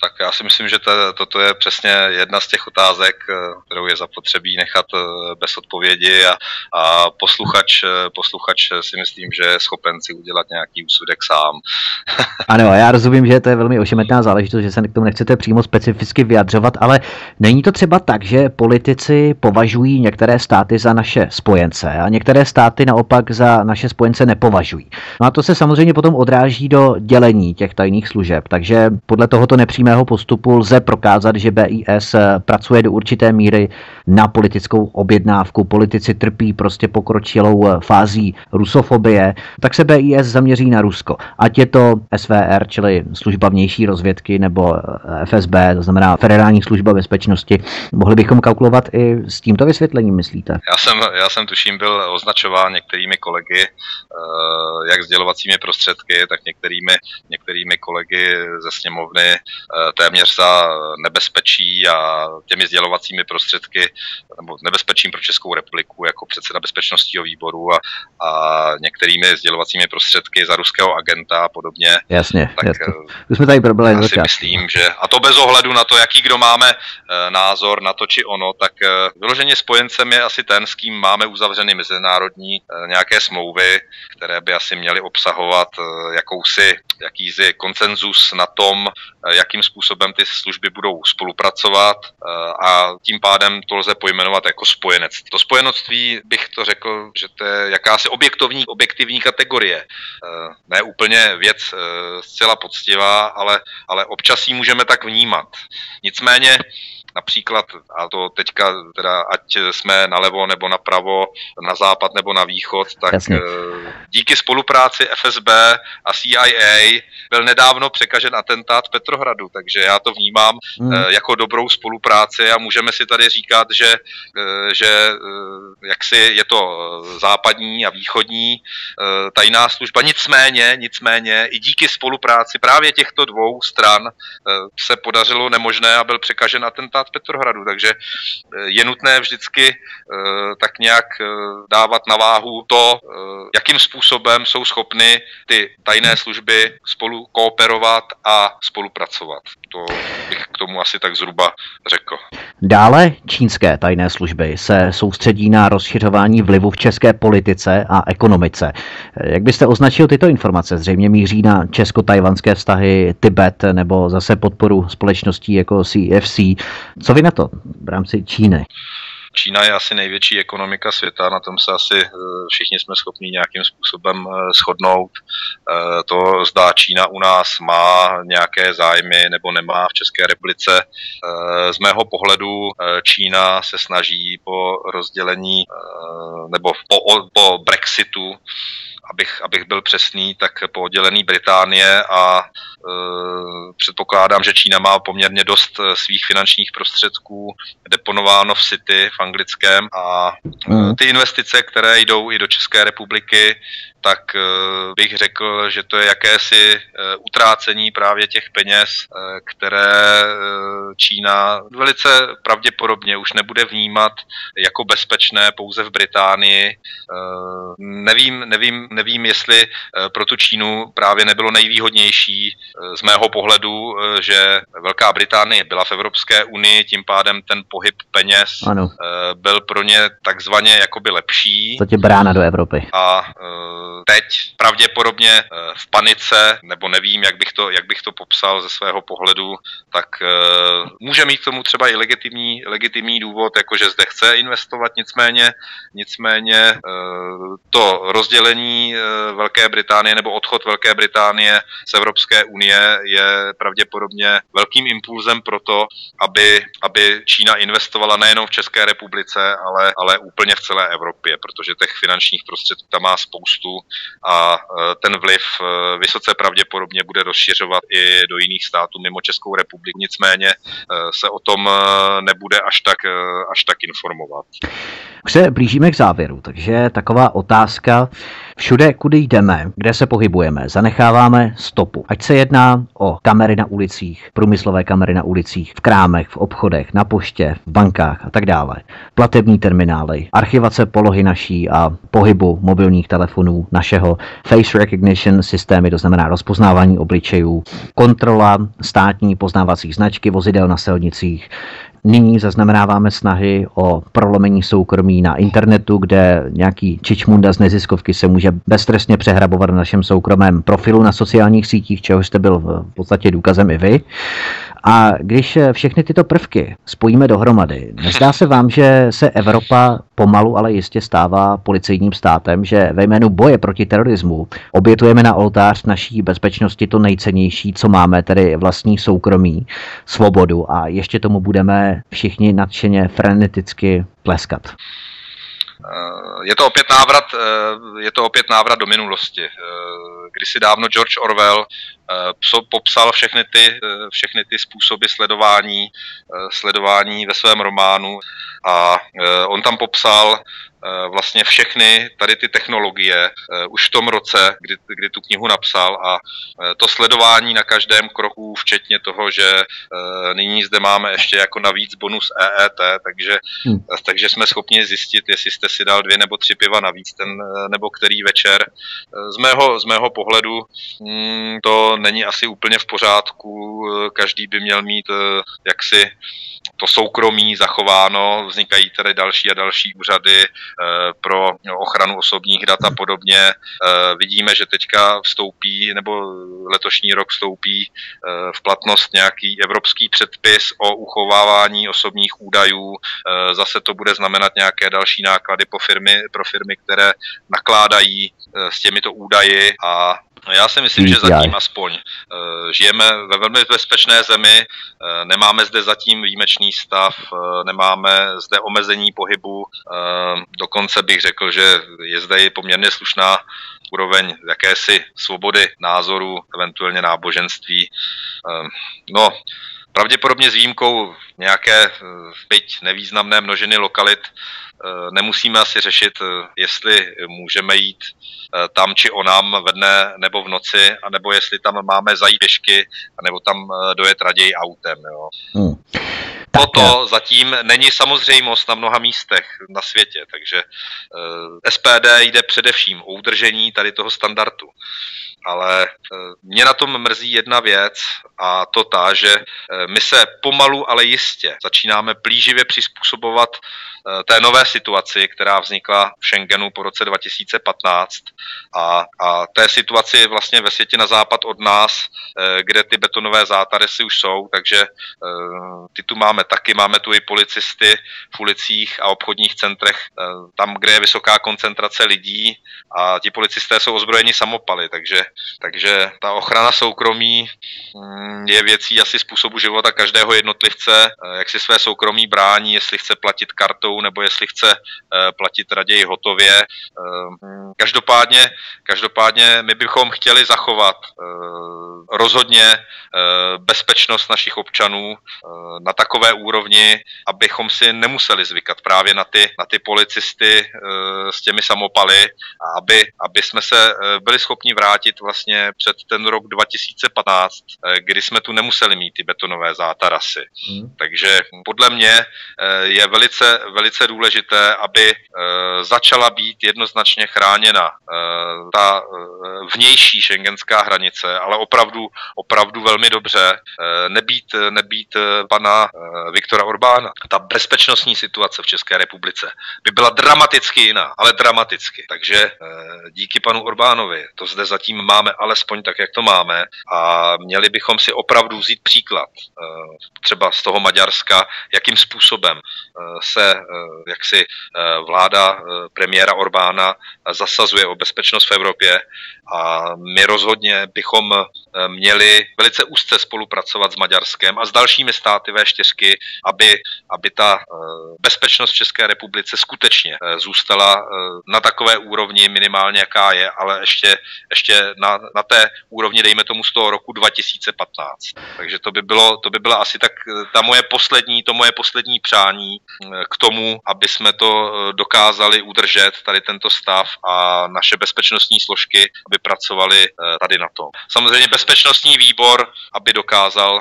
Tak já si myslím, že to, toto je přesně jedna z těch otázek, eh, kterou je zapotřebí nechat eh, bez odpovědi a, a posluchač, eh, posluchač si myslím, že je schopen si udělat nějaký úsudek sám. ano, já rozumím, že to je velmi ošemetná záležitost, že se k tomu nechcete přímo specificky vyjadřovat, ale není to třeba tak, že politici považují některé státy za naše spojence a některé státy naopak za naše spojence nepovažují. No a to se samozřejmě potom odráží do dělení těch tajných služeb, takže podle tohoto nepřímé mého postupu lze prokázat, že BIS eh, pracuje do určité míry na politickou objednávku. Politici trpí prostě pokročilou eh, fází rusofobie, tak se BIS zaměří na Rusko. Ať je to SVR, čili služba vnější rozvědky, nebo eh, FSB, to znamená Federální služba bezpečnosti. Mohli bychom kalkulovat i s tímto vysvětlením, myslíte? Já jsem, já jsem tuším byl označován některými kolegy, jak sdělovacími prostředky, tak některými, některými kolegy ze sněmovny téměř za nebezpečí a těmi sdělovacími prostředky nebo nebezpečím pro Českou republiku jako předseda bezpečnostního výboru a, a některými sdělovacími prostředky za ruského agenta a podobně. Jasně, tak jasně. Už jsme tady problém. Já si myslím, že a to bez ohledu na to, jaký kdo máme e, názor na to či ono, tak vyloženě spojencem je asi ten, s kým máme uzavřeny mezinárodní nějaké smlouvy, které by asi měly obsahovat jakousi, jakýsi konsenzus na tom, jakým způsobem ty služby budou spolupracovat eh, a tím pádem to lze pojmenovat jako spojenec. To spojenectví bych to řekl, že to je jakási objektivní, objektivní kategorie. Eh, ne úplně věc eh, zcela poctivá, ale, ale občas ji můžeme tak vnímat. Nicméně Například, a to teďka teda, ať jsme nalevo nebo napravo, na západ nebo na východ, tak Jasně. Eh, díky spolupráci FSB a CIA byl nedávno překažen atentát Petrohradu, takže já to vnímám hmm. jako dobrou spolupráci a můžeme si tady říkat, že, eh, že jaksi je to západní a východní tajná služba. Nicméně, nicméně i díky spolupráci právě těchto dvou stran se podařilo nemožné a byl překažen atentát stát Petrohradu, takže eh, je nutné vždycky eh, tak nějak eh, dávat na váhu to, jakým způsobem jsou schopny ty tajné služby spolu kooperovat a spolupracovat. To bych k tomu asi tak zhruba řekl. Dále čínské tajné služby se soustředí na rozšiřování vlivu v české politice a ekonomice. Jak byste označil tyto informace? Zřejmě míří na česko-tajvanské vztahy Tibet nebo zase podporu společností jako CFC. Co vy na to v rámci Číny? Čína je asi největší ekonomika světa, na tom se asi všichni jsme schopni nějakým způsobem shodnout. To zdá Čína u nás má nějaké zájmy nebo nemá v České republice. Z mého pohledu Čína se snaží po rozdělení nebo po, po Brexitu abych, abych byl přesný, tak po oddělení Británie a e, předpokládám, že Čína má poměrně dost e, svých finančních prostředků deponováno v City v anglickém a e, ty investice, které jdou i do České republiky, tak eh, bych řekl, že to je jakési eh, utrácení právě těch peněz, eh, které Čína velice pravděpodobně už nebude vnímat jako bezpečné pouze v Británii. Nevím, nevím, nevím jestli pro tu Čínu právě nebylo nejvýhodnější z mého pohledu, že Velká Británie byla v Evropské unii, tím pádem ten pohyb peněz ano. byl pro ně takzvaně jakoby lepší. To tě brána do Evropy. A teď pravděpodobně eh, v panice, nebo nevím, jak bych to, jak bych to popsal ze svého pohledu, tak uh, může mít k tomu třeba i legitimní, legitimní důvod, jako že zde chce investovat, nicméně, nicméně uh, to rozdělení Velké Británie nebo odchod Velké Británie z Evropské unie je pravděpodobně velkým impulzem pro to, aby, aby Čína investovala nejenom v České republice, ale, ale úplně v celé Evropě, protože těch finančních prostředků tam má spoustu a e, ten vliv e, vysoce pravděpodobně bude rozšiřovat i do jiných států mimo Českou republiku. Nicméně e, se o tom nebude až tak, až tak informovat. Už se blížíme k závěru, takže taková otázka. Všude, kudy jdeme, kde se pohybujeme, zanecháváme stopu. Ať se jedná o kamery na ulicích, průmyslové kamery na ulicích, v krámech, v obchodech, na poště, v bankách a tak dále. Platební terminály, archivace polohy naší a pohybu mobilních telefonů našeho face recognition systémy, to znamená rozpoznávání obličejů, kontrola státní poznávací značky vozidel na silnicích, Nyní zaznamenáváme snahy o prolomení soukromí na internetu, kde nějaký čičmunda z neziskovky se může beztrestně přehrabovat v našem soukromém profilu na sociálních sítích, čehož jste byl v podstatě důkazem i vy. A když všechny tyto prvky spojíme dohromady, nezdá se vám, že se Evropa pomalu, ale jistě stává policejním státem, že ve jménu boje proti terorismu obětujeme na oltář naší bezpečnosti to nejcennější, co máme, tedy vlastní soukromí, svobodu a ještě tomu budeme všichni nadšeně freneticky pleskat. Je to opět návrat, je to opět návrat do minulosti. Kdysi dávno George Orwell popsal všechny ty, všechny ty způsoby sledování, sledování ve svém románu a on tam popsal Eh, vlastně všechny tady ty technologie eh, už v tom roce, kdy, kdy tu knihu napsal a eh, to sledování na každém kroku, včetně toho, že nyní zde máme ještě jako navíc bonus EET, takže, hmm. takže jsme schopni zjistit, jestli jste si dal dvě nebo tři piva navíc ten nebo který večer. Z mého, z mého pohledu hmm, to není asi úplně v pořádku, každý by měl mít jaksi to soukromí zachováno, vznikají tady další a další úřady eh, pro ochranu osobních dat a podobně. Eh, vidíme, že teďka vstoupí, nebo letošní rok vstoupí eh, v platnost nějaký evropský předpis o uchovávání osobních údajů. Zase to bude znamenat nějaké další náklady po firmy, pro firmy, které nakládají s těmito údaji a já si myslím, že zatím aspoň eh, žijeme ve velmi bezpečné zemi, eh, nemáme zde zatím výjimečný stav, eh, nemáme zde omezení pohybu, dokonce bych řekl, že je zde i poměrně slušná úroveň jakési svobody názoru, eventuálně náboženství. No, pravděpodobně s výjimkou nějaké byť nevýznamné množiny lokalit, nemusíme asi řešit, eh, jestli můžeme jít eh, tam či onam ve dne nebo v noci, anebo jestli tam máme zajít pěšky, nebo tam dojet raději autem. Jo. Hmm. Toto zatím není samozřejmost na mnoha místech na světě, takže SPD jde především o udržení tady toho standardu ale mě na tom mrzí jedna věc a to ta, že my se pomalu, ale jistě začínáme plíživě přizpůsobovat té nové situaci, která vznikla v Schengenu po roce 2015 a, a té situaci vlastně ve světě na západ od nás, kde ty betonové zátarasy už jsou, takže ty tu máme taky, máme tu i policisty v ulicích a obchodních centrech, tam, kde je vysoká koncentrace lidí a ti policisté jsou ozbrojeni samopaly, takže, takže ta ochrana soukromí mm, je věcí asi způsobu života každého jednotlivce, eh, jak si své soukromí brání, jestli chce platit kartou nebo jestli chce eh, platit raději hotově. Eh, každopádně, každopádně my bychom chtěli zachovat rozhodně bezpečnost našich občanů na takové úrovni, abychom si nemuseli zvykat právě na ty, na ty policisty s těmi samopaly a aby, aby jsme se byli schopni vrátit vlastně před ten rok 2015, kdy jsme tu nemuseli mít ty betonové zátarasy. Hmm. Takže podle mě eh, je velice, velice důležité, aby eh, začala být jednoznačně chráněna eh, ta vnější šengenská hranice, ale opravdu, opravdu velmi dobře. Nebýt, nebýt pana Viktora Orbána. Ta bezpečnostní situace v České republice by byla dramaticky jiná, ale dramaticky. Takže díky panu Orbánovi to zde zatím máme alespoň tak, jak to máme a měli bychom si opravdu vzít příklad eh, třeba z toho Maďarska, jakým způsobem eh, se eh, jaksi vláda premiéra Orbána zasazuje o bezpečnost v Evropě a my rozhodně bychom měli velice úzce spolupracovat s Maďarskem a s dalšími státy V4, aby, aby ta bezpečnost v České republice skutečně zůstala na takové úrovni minimálně, jaká je, ale ještě, ještě na, na té úrovni, dejme tomu z toho roku 2015. Takže to by, bylo, to by byla asi tak ta moje poslední, to moje poslední přání eh, k tomu, aby jsme to eh, dokázali udržet, tady tento stav a naše bezpečnostní složky, aby pracovali eh, tady na tom. Samozřejmě bezpečnostní výbor, aby dokázal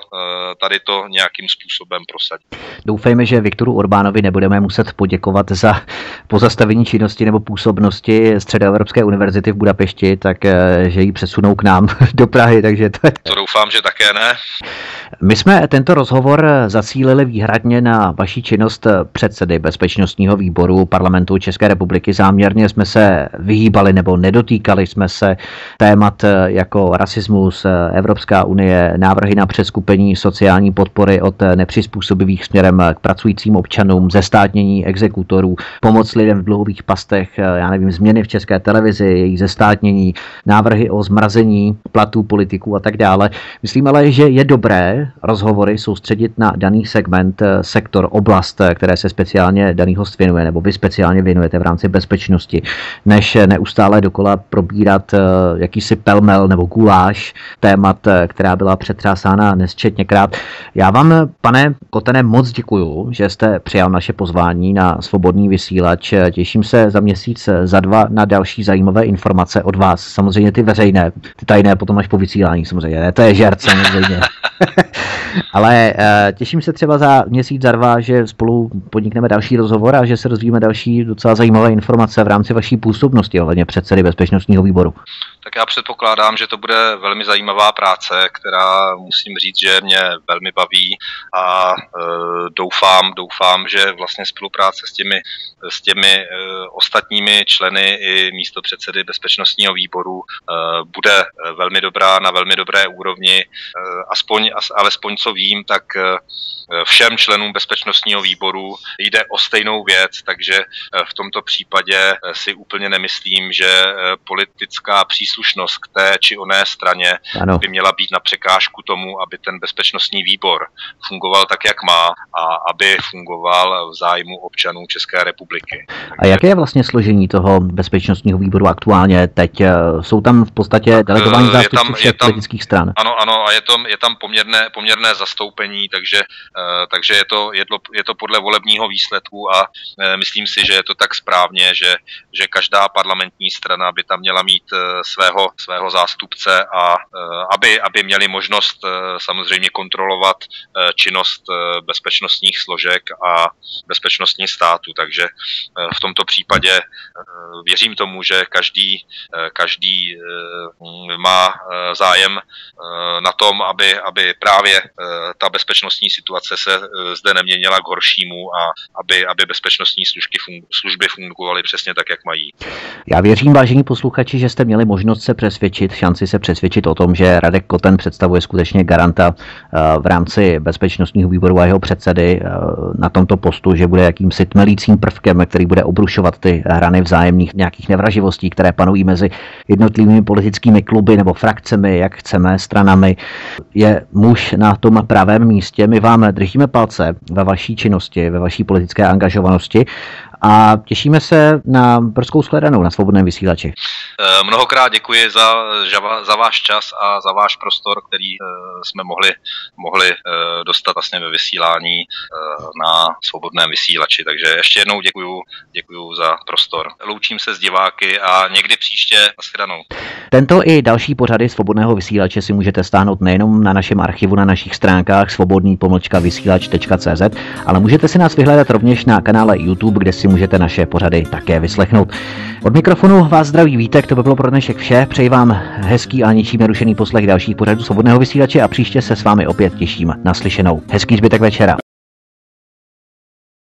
tady to nějakým způsobem prosadit. Doufejme, že Viktoru Orbánovi nebudeme muset poděkovat za pozastavení činnosti nebo působnosti Středoevropské univerzity v Budapešti, tak že ji přesunou k nám do Prahy, takže to je... To doufám, že také ne. My jsme tento rozhovor zacílili výhradně na vaší činnost předsedy Bezpečnostního výboru parlamentu České republiky. Záměrně jsme se vyhýbali nebo nedotýkali jsme se témat jako rasismus, Evropská unie, návrhy na přeskupení sociální podpory od nepřizpůsobivých směrem k pracujícím občanům, zestátnění exekutorů, pomoc lidem v dluhových pastech, já nevím, změny v české televizi, její zestátnění, návrhy o zmrazení platů politiků a tak dále. Myslím ale, že je dobré rozhovory soustředit na daný segment, eh, sektor, oblast, eh, které se speciálně daný host věnuje, nebo vy speciálně věnujete v rámci bezpečnosti, než neustále dokola probírat eh, jakýsi pelmel nebo guláš témat, která byla přetřásána nesčetněkrát. Já vám, pane Kotene, moc děkuju, že jste přijal naše pozvání na svobodný vysílač. Těším se za měsíc, za dva na další zajímavé informace od vás. Samozřejmě ty veřejné, ty tajné potom až po vysílání samozřejmě. Ne? To je žert samozřejmě. Ale uh, těším se třeba za měsíc, za dva, že spolu podnikneme další rozhovor a že se rozvíjíme další docela zajímavé informace v rámci vaší působnosti ohledně předsedy bezpečnostního výboru tak já předpokládám, že to bude velmi zajímavá práce, která musím říct, že mě velmi baví a e, doufám, doufám, že vlastně spolupráce s těmi, s těmi e, ostatními členy i místo předsedy bezpečnostního výboru e, bude velmi dobrá, na velmi dobré úrovni. E, aspoň, alespoň co vím, tak e, všem členům bezpečnostního výboru jde o stejnou věc, takže e, v tomto případě e, si úplně nemyslím, že politická příslušnost k té či oné straně ano. by měla být na překážku tomu, aby ten bezpečnostní výbor fungoval tak, jak má a aby fungoval v zájmu občanů České republiky. A jaké je vlastně složení toho bezpečnostního výboru aktuálně teď? Jsou tam v podstatě delegovaní zástupci všech politických stran? Ano, ano, a je tam, je tam poměrné, poměrné zastoupení, takže, eh, takže je, to, je, to, je to podle volebního výsledku a eh, myslím si, že je to tak správně, že, že každá parlamentní strana by tam měla mít eh, svého, svého zástupce a aby, aby měli možnost samozřejmě kontrolovat činnost bezpečnostních složek a bezpečnostní státu. Takže v tomto případě věřím tomu, že každý, každý má zájem na tom, aby, aby právě ta bezpečnostní situace se zde neměnila k horšímu a aby, aby bezpečnostní služby, služby fungovaly přesně tak, jak mají. Já věřím, vážení posluchači, že jste měli možnost se přesvědčit, šanci se přesvědčit o tom, že Radek Koten představuje skutečně garanta v rámci bezpečnostního výboru a jeho předsedy na tomto postu, že bude jakýmsi tmelícím prvkem, který bude obrušovat ty hrany vzájemných nějakých nevraživostí, které panují mezi jednotlivými politickými kluby nebo frakcemi, jak chceme, stranami. Je muž na tom pravém místě. My vám držíme palce ve vaší činnosti, ve vaší politické angažovanosti a těšíme se na brzkou shledanou na svobodném vysílači. Eh, mnohokrát děkuji za, za váš čas a za váš prostor, který eh, jsme mohli, mohli eh, dostat vlastně ve vysílání na svobodném vysílači. Takže ještě jednou děkuji, děkuji za prostor. Loučím se s diváky a někdy příště nashledanou. Tento i další pořady svobodného vysílače si můžete stáhnout nejenom na našem archivu na našich stránkách svobodný pomlčka vysílač.cz, ale můžete si nás vyhledat rovněž na kanále YouTube, kde si můžete naše pořady také vyslechnout. Od mikrofonu vás zdraví Vítek, to by bylo pro dnešek vše. Přeji vám hezký a ničím nerušený poslech dalších pořadů svobodného vysílače a příště se s vámi opět těším naslyšenou. Hezký zbytek večera.